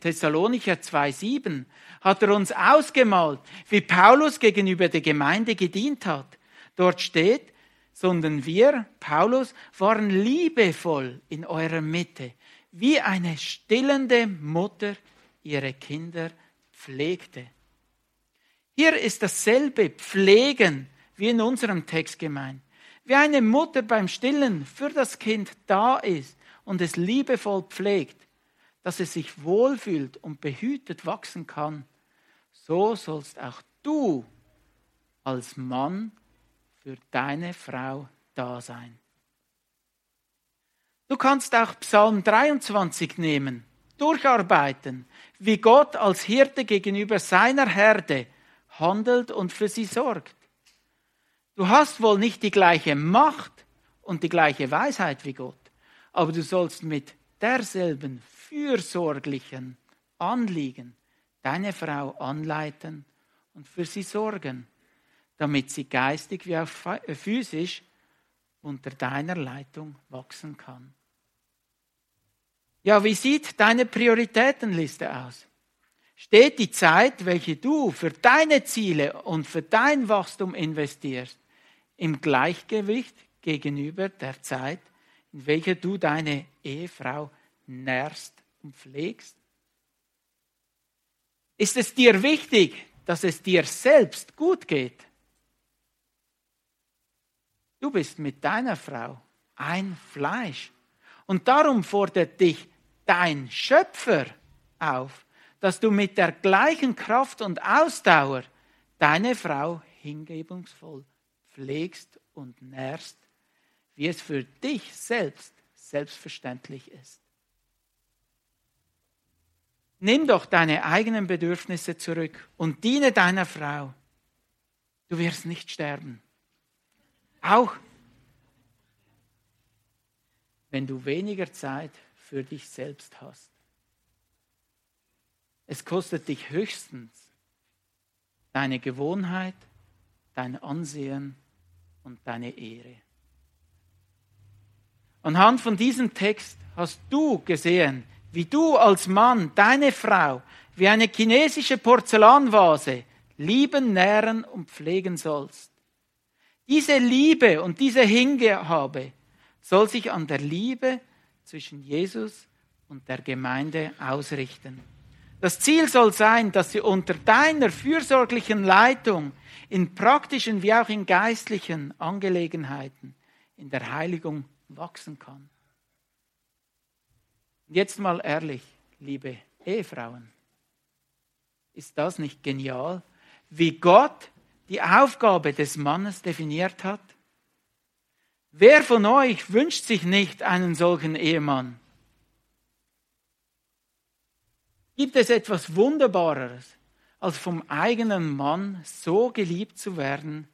Thessalonicher 2,7 hat er uns ausgemalt, wie Paulus gegenüber der Gemeinde gedient hat. Dort steht, sondern wir, Paulus, waren liebevoll in eurer Mitte, wie eine stillende Mutter ihre Kinder pflegte. Hier ist dasselbe Pflegen wie in unserem Text gemeint. Wie eine Mutter beim Stillen für das Kind da ist und es liebevoll pflegt, dass es sich wohlfühlt und behütet wachsen kann, so sollst auch du als Mann für deine Frau da sein. Du kannst auch Psalm 23 nehmen, durcharbeiten, wie Gott als Hirte gegenüber seiner Herde handelt und für sie sorgt. Du hast wohl nicht die gleiche Macht und die gleiche Weisheit wie Gott, aber du sollst mit derselben fürsorglichen Anliegen deine Frau anleiten und für sie sorgen, damit sie geistig wie auch physisch unter deiner Leitung wachsen kann. Ja, wie sieht deine Prioritätenliste aus? Steht die Zeit, welche du für deine Ziele und für dein Wachstum investierst, im Gleichgewicht gegenüber der Zeit, in welcher du deine Ehefrau nährst und pflegst? Ist es dir wichtig, dass es dir selbst gut geht? Du bist mit deiner Frau ein Fleisch. Und darum fordert dich dein Schöpfer auf, dass du mit der gleichen Kraft und Ausdauer deine Frau hingebungsvoll pflegst und nährst, wie es für dich selbst selbstverständlich ist. Nimm doch deine eigenen Bedürfnisse zurück und diene deiner Frau. Du wirst nicht sterben. Auch wenn du weniger Zeit für dich selbst hast. Es kostet dich höchstens deine Gewohnheit, dein Ansehen und deine Ehre. Anhand von diesem Text hast du gesehen, wie du als Mann deine Frau wie eine chinesische Porzellanvase lieben, nähren und pflegen sollst. Diese Liebe und diese Hingabe soll sich an der Liebe zwischen Jesus und der Gemeinde ausrichten. Das Ziel soll sein, dass sie unter deiner fürsorglichen Leitung in praktischen wie auch in geistlichen Angelegenheiten in der Heiligung wachsen kann. Jetzt mal ehrlich, liebe Ehefrauen, ist das nicht genial, wie Gott die Aufgabe des Mannes definiert hat? Wer von euch wünscht sich nicht einen solchen Ehemann? Gibt es etwas Wunderbareres, als vom eigenen Mann so geliebt zu werden,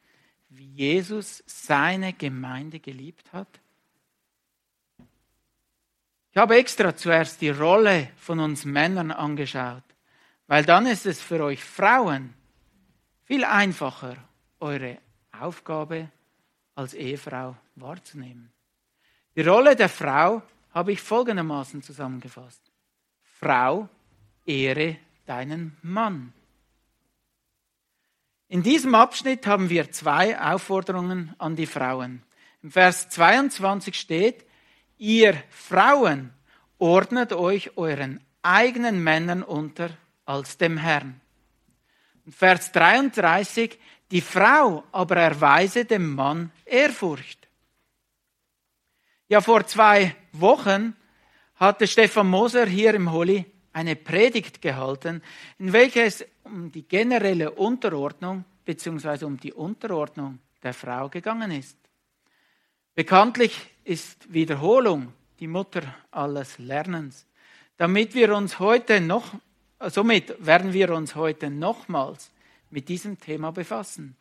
wie Jesus seine Gemeinde geliebt hat? Ich habe extra zuerst die Rolle von uns Männern angeschaut, weil dann ist es für euch Frauen viel einfacher, eure Aufgabe als Ehefrau wahrzunehmen. Die Rolle der Frau habe ich folgendermaßen zusammengefasst. Frau, ehre deinen Mann. In diesem Abschnitt haben wir zwei Aufforderungen an die Frauen. Im Vers 22 steht, ihr Frauen ordnet euch euren eigenen Männern unter als dem Herrn. Vers 33, die Frau aber erweise dem Mann Ehrfurcht. Ja, vor zwei Wochen hatte Stefan Moser hier im Holly eine Predigt gehalten, in welcher es um die generelle Unterordnung bzw. um die Unterordnung der Frau gegangen ist. Bekanntlich ist Wiederholung die Mutter alles Lernens. Damit wir uns heute noch, somit werden wir uns heute nochmals mit diesem Thema befassen,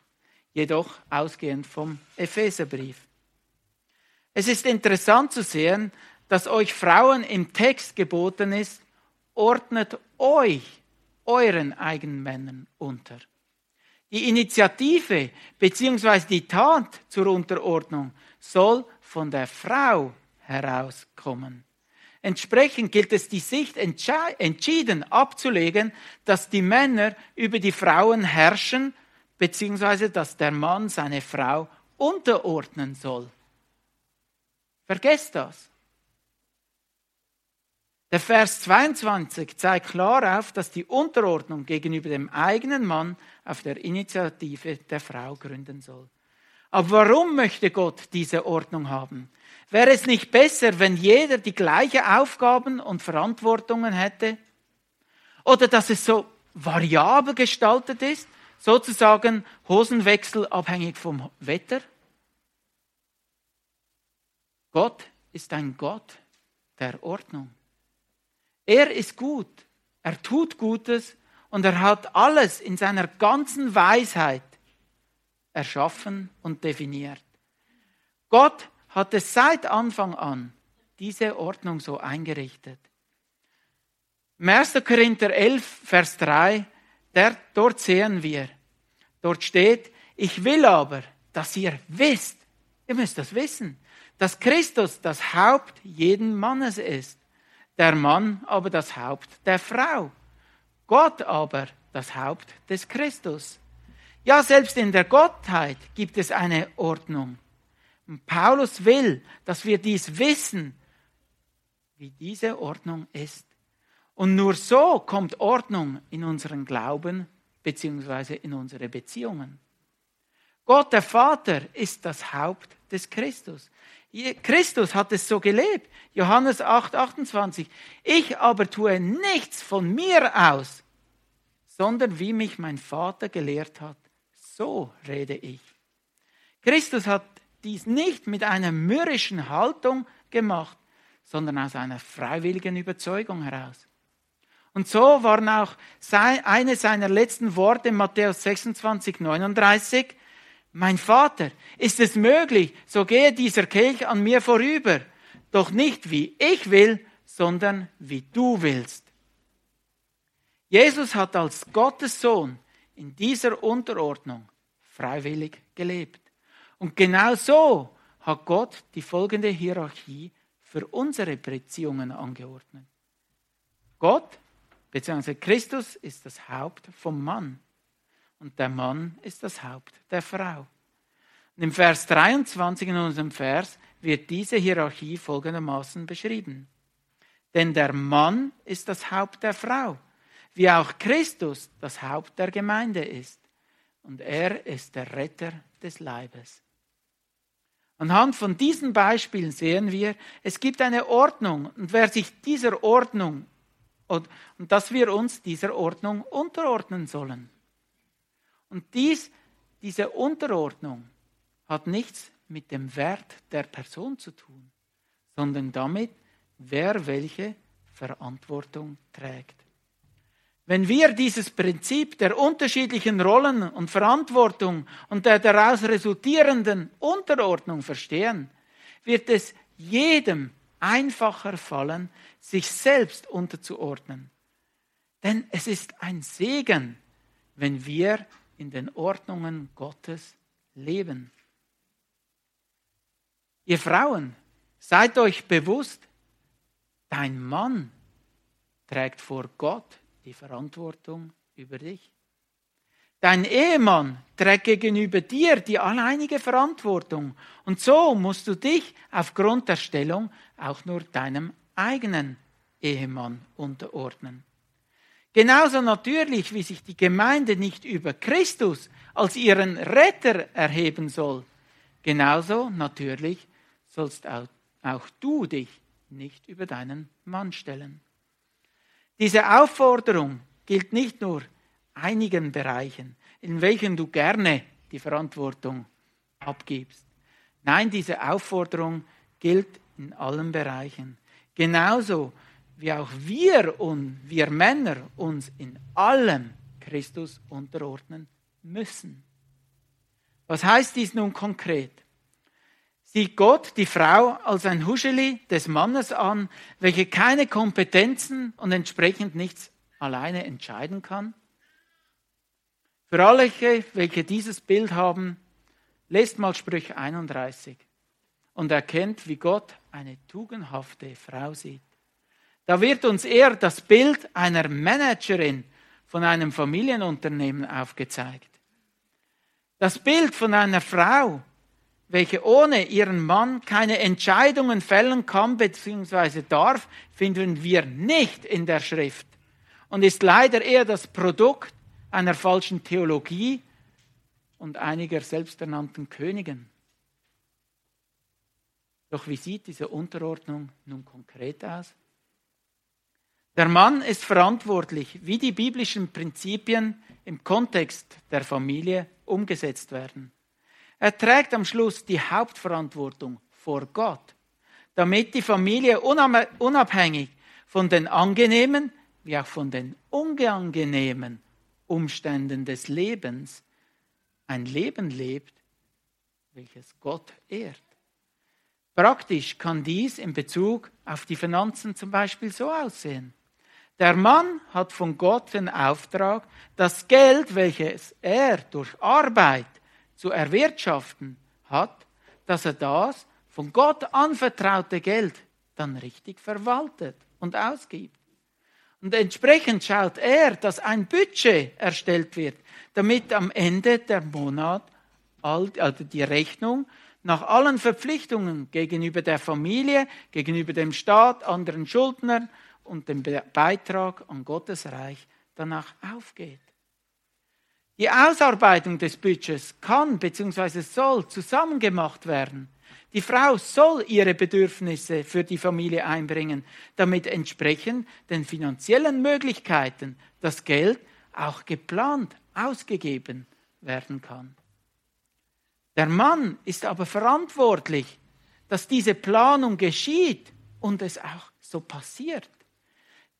jedoch ausgehend vom Epheserbrief. Es ist interessant zu sehen, dass euch Frauen im Text geboten ist, ordnet euch euren eigenen Männern unter. Die Initiative bzw. die Tat zur Unterordnung soll von der Frau herauskommen. Entsprechend gilt es, die Sicht entschieden abzulegen, dass die Männer über die Frauen herrschen, beziehungsweise dass der Mann seine Frau unterordnen soll. Vergesst das. Der Vers 22 zeigt klar auf, dass die Unterordnung gegenüber dem eigenen Mann auf der Initiative der Frau gründen soll. Aber warum möchte Gott diese Ordnung haben? Wäre es nicht besser, wenn jeder die gleichen Aufgaben und Verantwortungen hätte? Oder dass es so variabel gestaltet ist, sozusagen Hosenwechsel abhängig vom Wetter? Gott ist ein Gott der Ordnung. Er ist gut, er tut Gutes und er hat alles in seiner ganzen Weisheit erschaffen und definiert. Gott hat es seit Anfang an diese Ordnung so eingerichtet. Im 1. Korinther 11, Vers 3, der, dort sehen wir, dort steht, ich will aber, dass ihr wisst, ihr müsst das wissen, dass Christus das Haupt jeden Mannes ist der Mann aber das Haupt der Frau, Gott aber das Haupt des Christus. Ja, selbst in der Gottheit gibt es eine Ordnung. Und Paulus will, dass wir dies wissen, wie diese Ordnung ist. Und nur so kommt Ordnung in unseren Glauben beziehungsweise in unsere Beziehungen. Gott der Vater ist das Haupt des Christus. Christus hat es so gelebt. Johannes 8, 28. Ich aber tue nichts von mir aus, sondern wie mich mein Vater gelehrt hat, so rede ich. Christus hat dies nicht mit einer mürrischen Haltung gemacht, sondern aus einer freiwilligen Überzeugung heraus. Und so waren auch eine seiner letzten Worte in Matthäus 26, 39, mein Vater, ist es möglich, so gehe dieser Kelch an mir vorüber, doch nicht wie ich will, sondern wie du willst. Jesus hat als Gottes Sohn in dieser Unterordnung freiwillig gelebt. Und genau so hat Gott die folgende Hierarchie für unsere Beziehungen angeordnet. Gott bzw. Christus ist das Haupt vom Mann und der Mann ist das Haupt der Frau. Und im Vers 23 in unserem Vers wird diese Hierarchie folgendermaßen beschrieben. Denn der Mann ist das Haupt der Frau, wie auch Christus das Haupt der Gemeinde ist. Und er ist der Retter des Leibes. Anhand von diesen Beispielen sehen wir, es gibt eine Ordnung und wer sich dieser Ordnung und, dass wir uns dieser Ordnung unterordnen sollen. Und dies, diese Unterordnung hat nichts mit dem Wert der Person zu tun, sondern damit, wer welche Verantwortung trägt. Wenn wir dieses Prinzip der unterschiedlichen Rollen und Verantwortung und der daraus resultierenden Unterordnung verstehen, wird es jedem einfacher fallen, sich selbst unterzuordnen. Denn es ist ein Segen, wenn wir in den Ordnungen Gottes leben. Ihr Frauen, seid euch bewusst, dein Mann trägt vor Gott die Verantwortung über dich. Dein Ehemann trägt gegenüber dir die alleinige Verantwortung. Und so musst du dich aufgrund der Stellung auch nur deinem eigenen Ehemann unterordnen. Genauso natürlich, wie sich die Gemeinde nicht über Christus als ihren Retter erheben soll, genauso natürlich sollst auch, auch du dich nicht über deinen Mann stellen. Diese Aufforderung gilt nicht nur einigen Bereichen, in welchen du gerne die Verantwortung abgibst. Nein, diese Aufforderung gilt in allen Bereichen. Genauso wie auch wir und wir Männer uns in allem Christus unterordnen müssen. Was heißt dies nun konkret? sieht Gott die Frau als ein Huscheli des Mannes an, welche keine Kompetenzen und entsprechend nichts alleine entscheiden kann? Für alle, welche dieses Bild haben, lest mal Sprüche 31 und erkennt, wie Gott eine tugendhafte Frau sieht. Da wird uns eher das Bild einer Managerin von einem Familienunternehmen aufgezeigt. Das Bild von einer Frau, welche ohne ihren Mann keine Entscheidungen fällen kann bzw. darf, finden wir nicht in der Schrift und ist leider eher das Produkt einer falschen Theologie und einiger selbsternannten Königen. Doch wie sieht diese Unterordnung nun konkret aus? Der Mann ist verantwortlich, wie die biblischen Prinzipien im Kontext der Familie umgesetzt werden. Er trägt am Schluss die Hauptverantwortung vor Gott, damit die Familie unabhängig von den angenehmen wie auch von den unangenehmen Umständen des Lebens ein Leben lebt, welches Gott ehrt. Praktisch kann dies in Bezug auf die Finanzen zum Beispiel so aussehen. Der Mann hat von Gott den Auftrag, das Geld, welches er durch Arbeit zu erwirtschaften hat, dass er das von Gott anvertraute Geld dann richtig verwaltet und ausgibt. Und entsprechend schaut er, dass ein Budget erstellt wird, damit am Ende der Monat also die Rechnung nach allen Verpflichtungen gegenüber der Familie, gegenüber dem Staat, anderen Schuldnern und dem Beitrag an Gottes Reich danach aufgeht. Die Ausarbeitung des Budgets kann bzw. soll zusammengemacht werden. Die Frau soll ihre Bedürfnisse für die Familie einbringen, damit entsprechend den finanziellen Möglichkeiten das Geld auch geplant ausgegeben werden kann. Der Mann ist aber verantwortlich, dass diese Planung geschieht und es auch so passiert.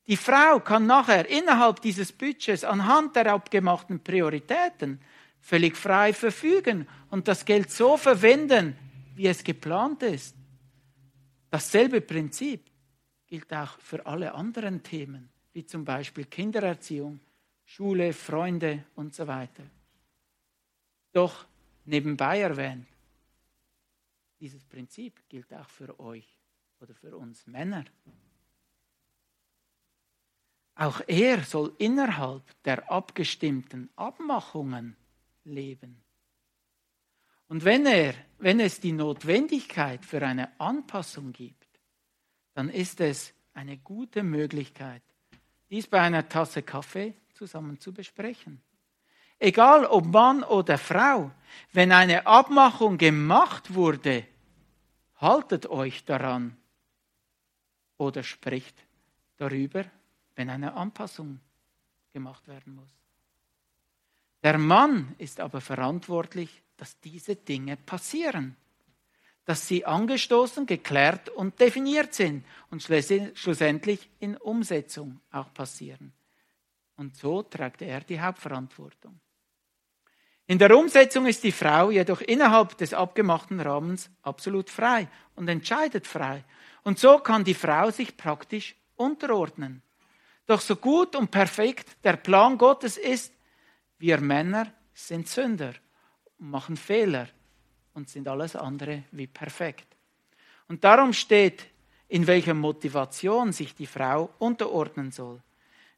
Die Frau kann nachher innerhalb dieses Budgets anhand der abgemachten Prioritäten völlig frei verfügen und das Geld so verwenden, wie es geplant ist. Dasselbe Prinzip gilt auch für alle anderen Themen, wie zum Beispiel Kindererziehung, Schule, Freunde und so weiter. Doch nebenbei erwähnt, dieses Prinzip gilt auch für euch oder für uns Männer. Auch er soll innerhalb der abgestimmten Abmachungen leben. Und wenn er, wenn es die Notwendigkeit für eine Anpassung gibt, dann ist es eine gute Möglichkeit, dies bei einer Tasse Kaffee zusammen zu besprechen. Egal ob Mann oder Frau, wenn eine Abmachung gemacht wurde, haltet euch daran oder spricht darüber, wenn eine Anpassung gemacht werden muss. Der Mann ist aber verantwortlich, dass diese Dinge passieren, dass sie angestoßen, geklärt und definiert sind und schlussendlich in Umsetzung auch passieren. Und so trägt er die Hauptverantwortung. In der Umsetzung ist die Frau jedoch innerhalb des abgemachten Rahmens absolut frei und entscheidet frei. Und so kann die Frau sich praktisch unterordnen. Doch so gut und perfekt der Plan Gottes ist, wir Männer sind Sünder, machen Fehler und sind alles andere wie perfekt. Und darum steht, in welcher Motivation sich die Frau unterordnen soll.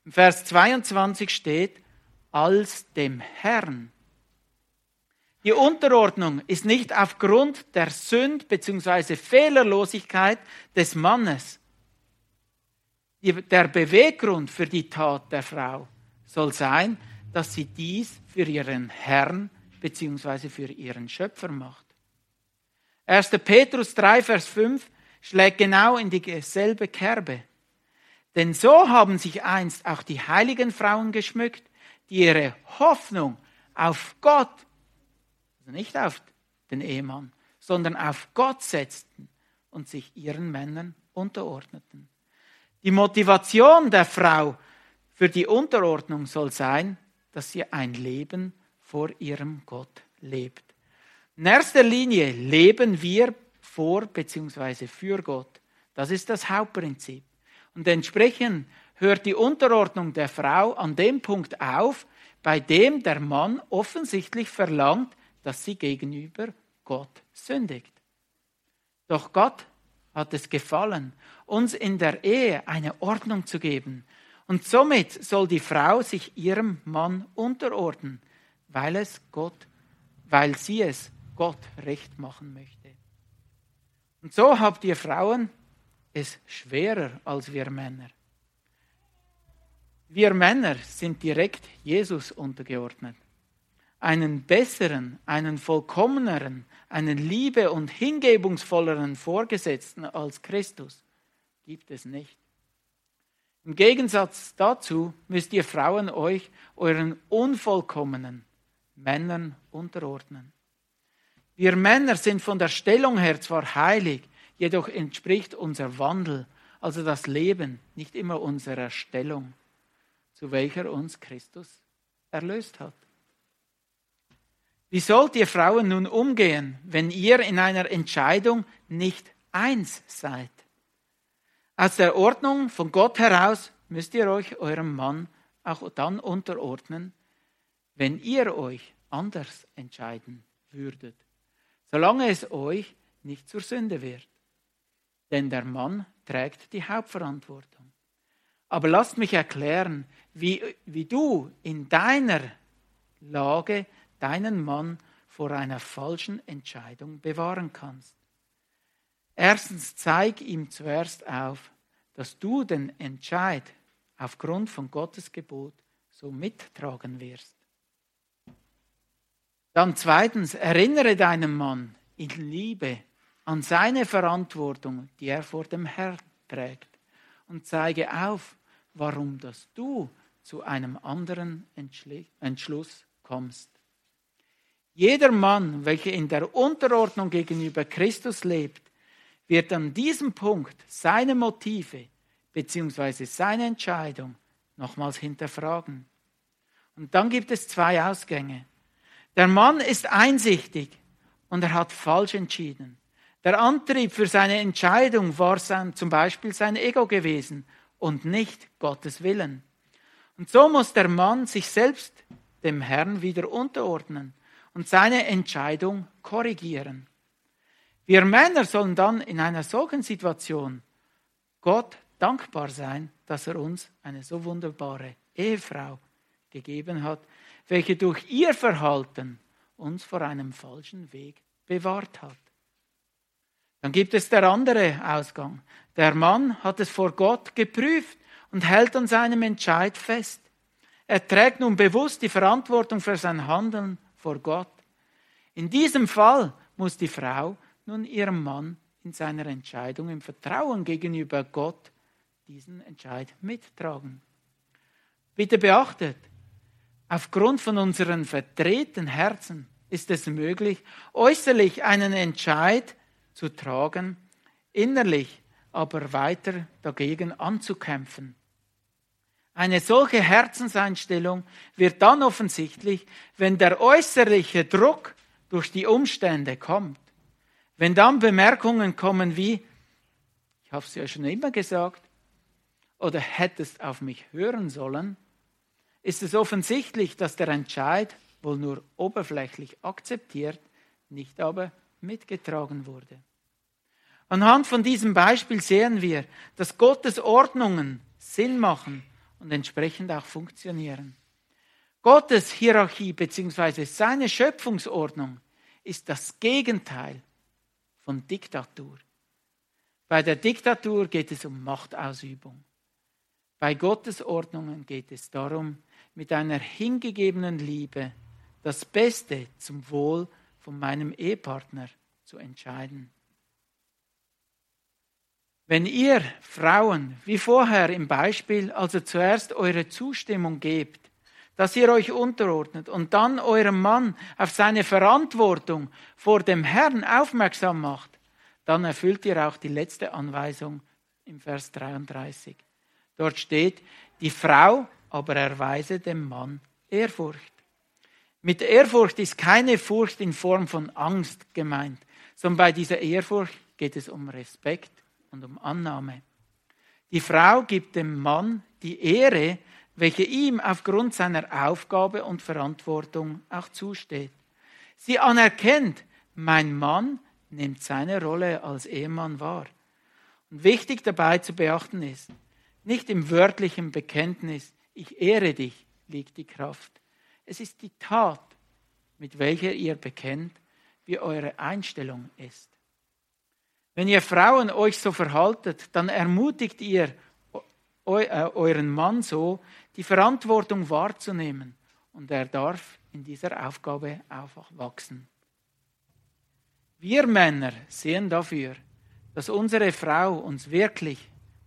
Im Vers 22 steht, als dem Herrn. Die Unterordnung ist nicht aufgrund der Sünd bzw. Fehlerlosigkeit des Mannes. Der Beweggrund für die Tat der Frau soll sein, dass sie dies für ihren Herrn bzw. für ihren Schöpfer macht. 1. Petrus 3, Vers 5 schlägt genau in dieselbe Kerbe. Denn so haben sich einst auch die heiligen Frauen geschmückt, die ihre Hoffnung auf Gott also nicht auf den Ehemann, sondern auf Gott setzten und sich ihren Männern unterordneten. Die Motivation der Frau für die Unterordnung soll sein, dass sie ein Leben vor ihrem Gott lebt. In erster Linie leben wir vor bzw. für Gott. Das ist das Hauptprinzip. Und entsprechend hört die Unterordnung der Frau an dem Punkt auf, bei dem der Mann offensichtlich verlangt, dass sie gegenüber Gott sündigt. Doch Gott hat es gefallen, uns in der Ehe eine Ordnung zu geben. Und somit soll die Frau sich ihrem Mann unterordnen, weil es Gott, weil sie es Gott recht machen möchte. Und so habt ihr Frauen es schwerer als wir Männer. Wir Männer sind direkt Jesus untergeordnet einen besseren, einen vollkommeneren, einen liebe- und hingebungsvolleren Vorgesetzten als Christus gibt es nicht. Im Gegensatz dazu müsst ihr Frauen euch euren unvollkommenen Männern unterordnen. Wir Männer sind von der Stellung her zwar heilig, jedoch entspricht unser Wandel, also das Leben, nicht immer unserer Stellung, zu welcher uns Christus erlöst hat. Wie sollt ihr Frauen nun umgehen, wenn ihr in einer Entscheidung nicht eins seid? Aus der Ordnung von Gott heraus müsst ihr euch eurem Mann auch dann unterordnen, wenn ihr euch anders entscheiden würdet, solange es euch nicht zur Sünde wird. Denn der Mann trägt die Hauptverantwortung. Aber lasst mich erklären, wie, wie du in deiner Lage deinen Mann vor einer falschen Entscheidung bewahren kannst. Erstens zeig ihm zuerst auf, dass du den Entscheid aufgrund von Gottes Gebot so mittragen wirst. Dann zweitens, erinnere deinen Mann in Liebe an seine Verantwortung, die er vor dem Herrn trägt, und zeige auf, warum dass du zu einem anderen Entschluss kommst. Jeder Mann, welcher in der Unterordnung gegenüber Christus lebt, wird an diesem Punkt seine Motive bzw. seine Entscheidung nochmals hinterfragen. Und dann gibt es zwei Ausgänge. Der Mann ist einsichtig und er hat falsch entschieden. Der Antrieb für seine Entscheidung war sein, zum Beispiel sein Ego gewesen und nicht Gottes Willen. Und so muss der Mann sich selbst dem Herrn wieder unterordnen und seine Entscheidung korrigieren. Wir Männer sollen dann in einer solchen Situation Gott dankbar sein, dass er uns eine so wunderbare Ehefrau gegeben hat, welche durch ihr Verhalten uns vor einem falschen Weg bewahrt hat. Dann gibt es der andere Ausgang. Der Mann hat es vor Gott geprüft und hält an seinem Entscheid fest. Er trägt nun bewusst die Verantwortung für sein Handeln vor Gott. In diesem Fall muss die Frau nun ihrem Mann in seiner Entscheidung im Vertrauen gegenüber Gott diesen Entscheid mittragen. Bitte beachtet, aufgrund von unseren verdrehten Herzen ist es möglich, äußerlich einen Entscheid zu tragen, innerlich aber weiter dagegen anzukämpfen. Eine solche Herzenseinstellung wird dann offensichtlich, wenn der äußerliche Druck durch die Umstände kommt. Wenn dann Bemerkungen kommen wie, ich habe es ja schon immer gesagt, oder hättest auf mich hören sollen, ist es offensichtlich, dass der Entscheid wohl nur oberflächlich akzeptiert, nicht aber mitgetragen wurde. Anhand von diesem Beispiel sehen wir, dass Gottes Ordnungen Sinn machen und entsprechend auch funktionieren. Gottes Hierarchie bzw. seine Schöpfungsordnung ist das Gegenteil von Diktatur. Bei der Diktatur geht es um Machtausübung. Bei Gottes Ordnungen geht es darum, mit einer hingegebenen Liebe das Beste zum Wohl von meinem Ehepartner zu entscheiden. Wenn ihr Frauen, wie vorher im Beispiel, also zuerst eure Zustimmung gebt, dass ihr euch unterordnet und dann eurem Mann auf seine Verantwortung vor dem Herrn aufmerksam macht, dann erfüllt ihr auch die letzte Anweisung im Vers 33. Dort steht, die Frau aber erweise dem Mann Ehrfurcht. Mit Ehrfurcht ist keine Furcht in Form von Angst gemeint, sondern bei dieser Ehrfurcht geht es um Respekt und um Annahme. Die Frau gibt dem Mann die Ehre, welche ihm aufgrund seiner Aufgabe und Verantwortung auch zusteht. Sie anerkennt, mein Mann nimmt seine Rolle als Ehemann wahr. Und wichtig dabei zu beachten ist, nicht im wörtlichen Bekenntnis, ich ehre dich, liegt die Kraft. Es ist die Tat, mit welcher ihr bekennt, wie eure Einstellung ist. Wenn ihr Frauen euch so verhaltet, dann ermutigt ihr äh, euren Mann so, die Verantwortung wahrzunehmen. Und er darf in dieser Aufgabe einfach wachsen. Wir Männer sehen dafür, dass unsere Frau uns wirklich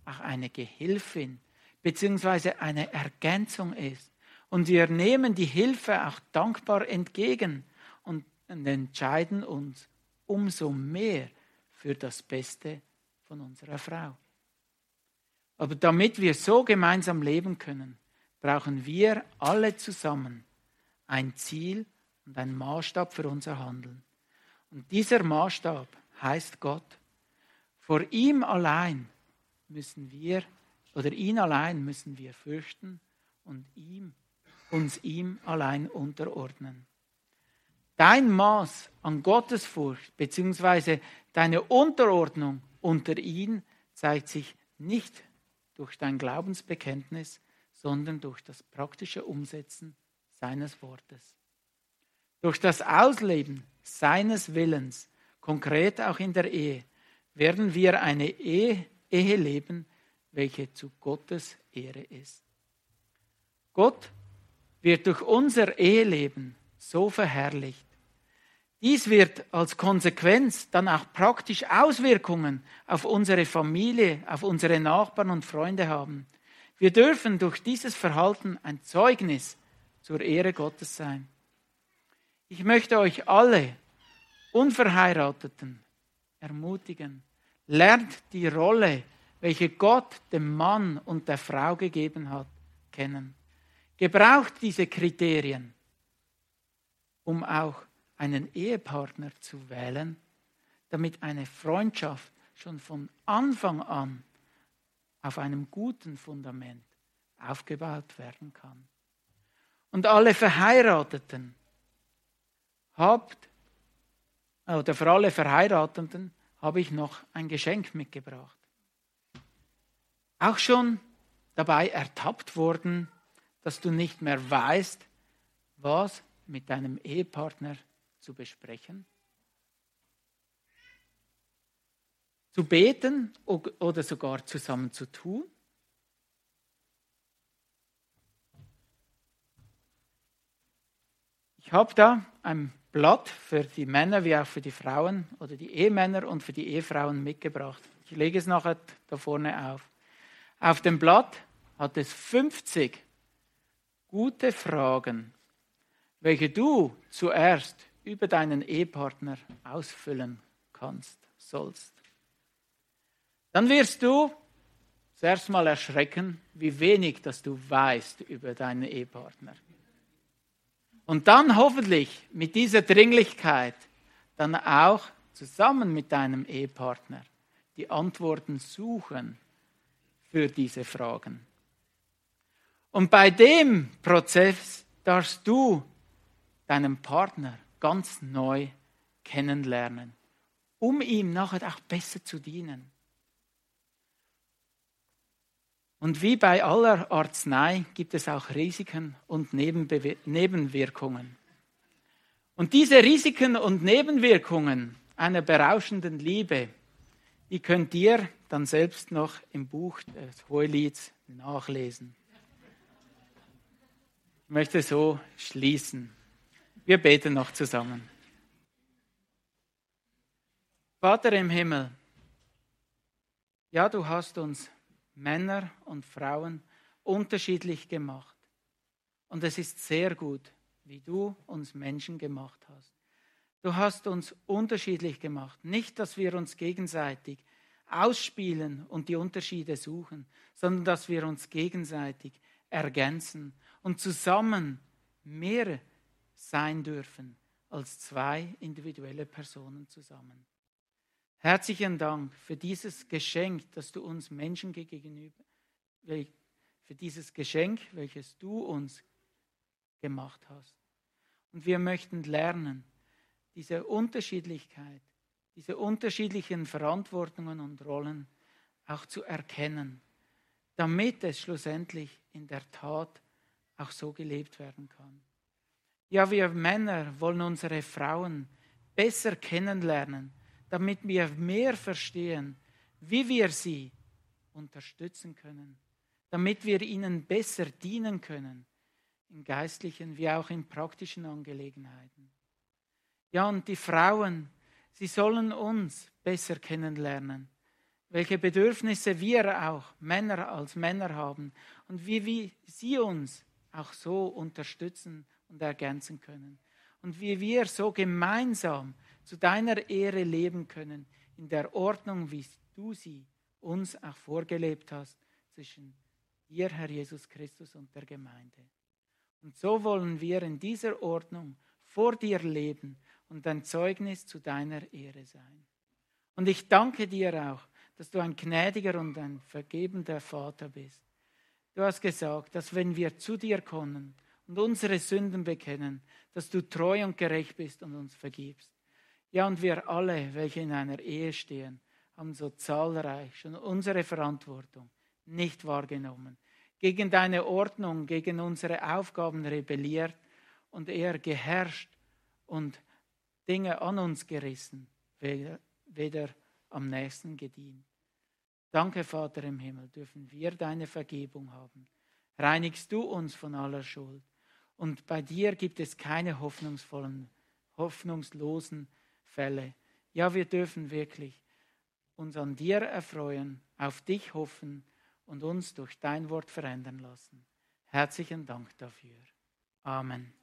auch eine Gehilfin bzw. eine Ergänzung ist. Und wir nehmen die Hilfe auch dankbar entgegen und entscheiden uns umso mehr für das Beste von unserer Frau. Aber damit wir so gemeinsam leben können, brauchen wir alle zusammen ein Ziel und einen Maßstab für unser Handeln. Und dieser Maßstab heißt Gott. Vor ihm allein müssen wir, oder ihn allein müssen wir fürchten und ihm, uns ihm allein unterordnen. Dein Maß an Gottesfurcht bzw. deine Unterordnung unter ihn zeigt sich nicht durch dein Glaubensbekenntnis, sondern durch das praktische Umsetzen seines Wortes. Durch das Ausleben seines Willens, konkret auch in der Ehe, werden wir eine Ehe, Ehe leben, welche zu Gottes Ehre ist. Gott wird durch unser Eheleben so verherrlicht. Dies wird als Konsequenz dann auch praktisch Auswirkungen auf unsere Familie, auf unsere Nachbarn und Freunde haben. Wir dürfen durch dieses Verhalten ein Zeugnis zur Ehre Gottes sein. Ich möchte euch alle Unverheirateten ermutigen, lernt die Rolle, welche Gott dem Mann und der Frau gegeben hat, kennen. Gebraucht diese Kriterien, um auch einen Ehepartner zu wählen, damit eine Freundschaft schon von Anfang an auf einem guten Fundament aufgebaut werden kann. Und alle Verheirateten habt, oder für alle Verheirateten habe ich noch ein Geschenk mitgebracht. Auch schon dabei ertappt worden, dass du nicht mehr weißt, was mit deinem Ehepartner zu besprechen? Zu beten oder sogar zusammen zu tun? Ich habe da ein Blatt für die Männer wie auch für die Frauen oder die Ehemänner und für die Ehefrauen mitgebracht. Ich lege es nachher da vorne auf. Auf dem Blatt hat es 50 gute Fragen, welche du zuerst über deinen Ehepartner ausfüllen kannst, sollst. Dann wirst du zuerst mal erschrecken, wie wenig dass du weißt über deinen Ehepartner. Und dann hoffentlich mit dieser Dringlichkeit dann auch zusammen mit deinem Ehepartner die Antworten suchen für diese Fragen. Und bei dem Prozess darfst du deinen Partner ganz neu kennenlernen, um ihm nachher auch besser zu dienen. Und wie bei aller Arznei gibt es auch Risiken und Nebenbe Nebenwirkungen. Und diese Risiken und Nebenwirkungen einer berauschenden Liebe, die könnt ihr dann selbst noch im Buch des Hohelieds nachlesen. Ich möchte so schließen. Wir beten noch zusammen. Vater im Himmel, ja, du hast uns Männer und Frauen unterschiedlich gemacht. Und es ist sehr gut, wie du uns Menschen gemacht hast. Du hast uns unterschiedlich gemacht. Nicht, dass wir uns gegenseitig ausspielen und die Unterschiede suchen, sondern dass wir uns gegenseitig ergänzen und zusammen mehr sein dürfen als zwei individuelle Personen zusammen. Herzlichen Dank für dieses Geschenk, das du uns Menschen gegenüber, für dieses Geschenk, welches du uns gemacht hast. Und wir möchten lernen, diese Unterschiedlichkeit, diese unterschiedlichen Verantwortungen und Rollen auch zu erkennen, damit es schlussendlich in der Tat auch so gelebt werden kann. Ja, wir Männer wollen unsere Frauen besser kennenlernen, damit wir mehr verstehen, wie wir sie unterstützen können, damit wir ihnen besser dienen können, in geistlichen wie auch in praktischen Angelegenheiten. Ja, und die Frauen, sie sollen uns besser kennenlernen, welche Bedürfnisse wir auch Männer als Männer haben und wie, wie sie uns auch so unterstützen und ergänzen können. Und wie wir so gemeinsam zu deiner Ehre leben können, in der Ordnung, wie du sie uns auch vorgelebt hast, zwischen dir, Herr Jesus Christus, und der Gemeinde. Und so wollen wir in dieser Ordnung vor dir leben und ein Zeugnis zu deiner Ehre sein. Und ich danke dir auch, dass du ein gnädiger und ein vergebender Vater bist. Du hast gesagt, dass wenn wir zu dir kommen und unsere Sünden bekennen, dass du treu und gerecht bist und uns vergibst. Ja, und wir alle, welche in einer Ehe stehen, haben so zahlreich schon unsere Verantwortung nicht wahrgenommen, gegen deine Ordnung, gegen unsere Aufgaben rebelliert und eher geherrscht und Dinge an uns gerissen, weder, weder am nächsten gedient. Danke, Vater im Himmel, dürfen wir deine Vergebung haben. Reinigst du uns von aller Schuld. Und bei dir gibt es keine hoffnungsvollen, hoffnungslosen Fälle. Ja, wir dürfen wirklich uns an dir erfreuen, auf dich hoffen und uns durch dein Wort verändern lassen. Herzlichen Dank dafür. Amen.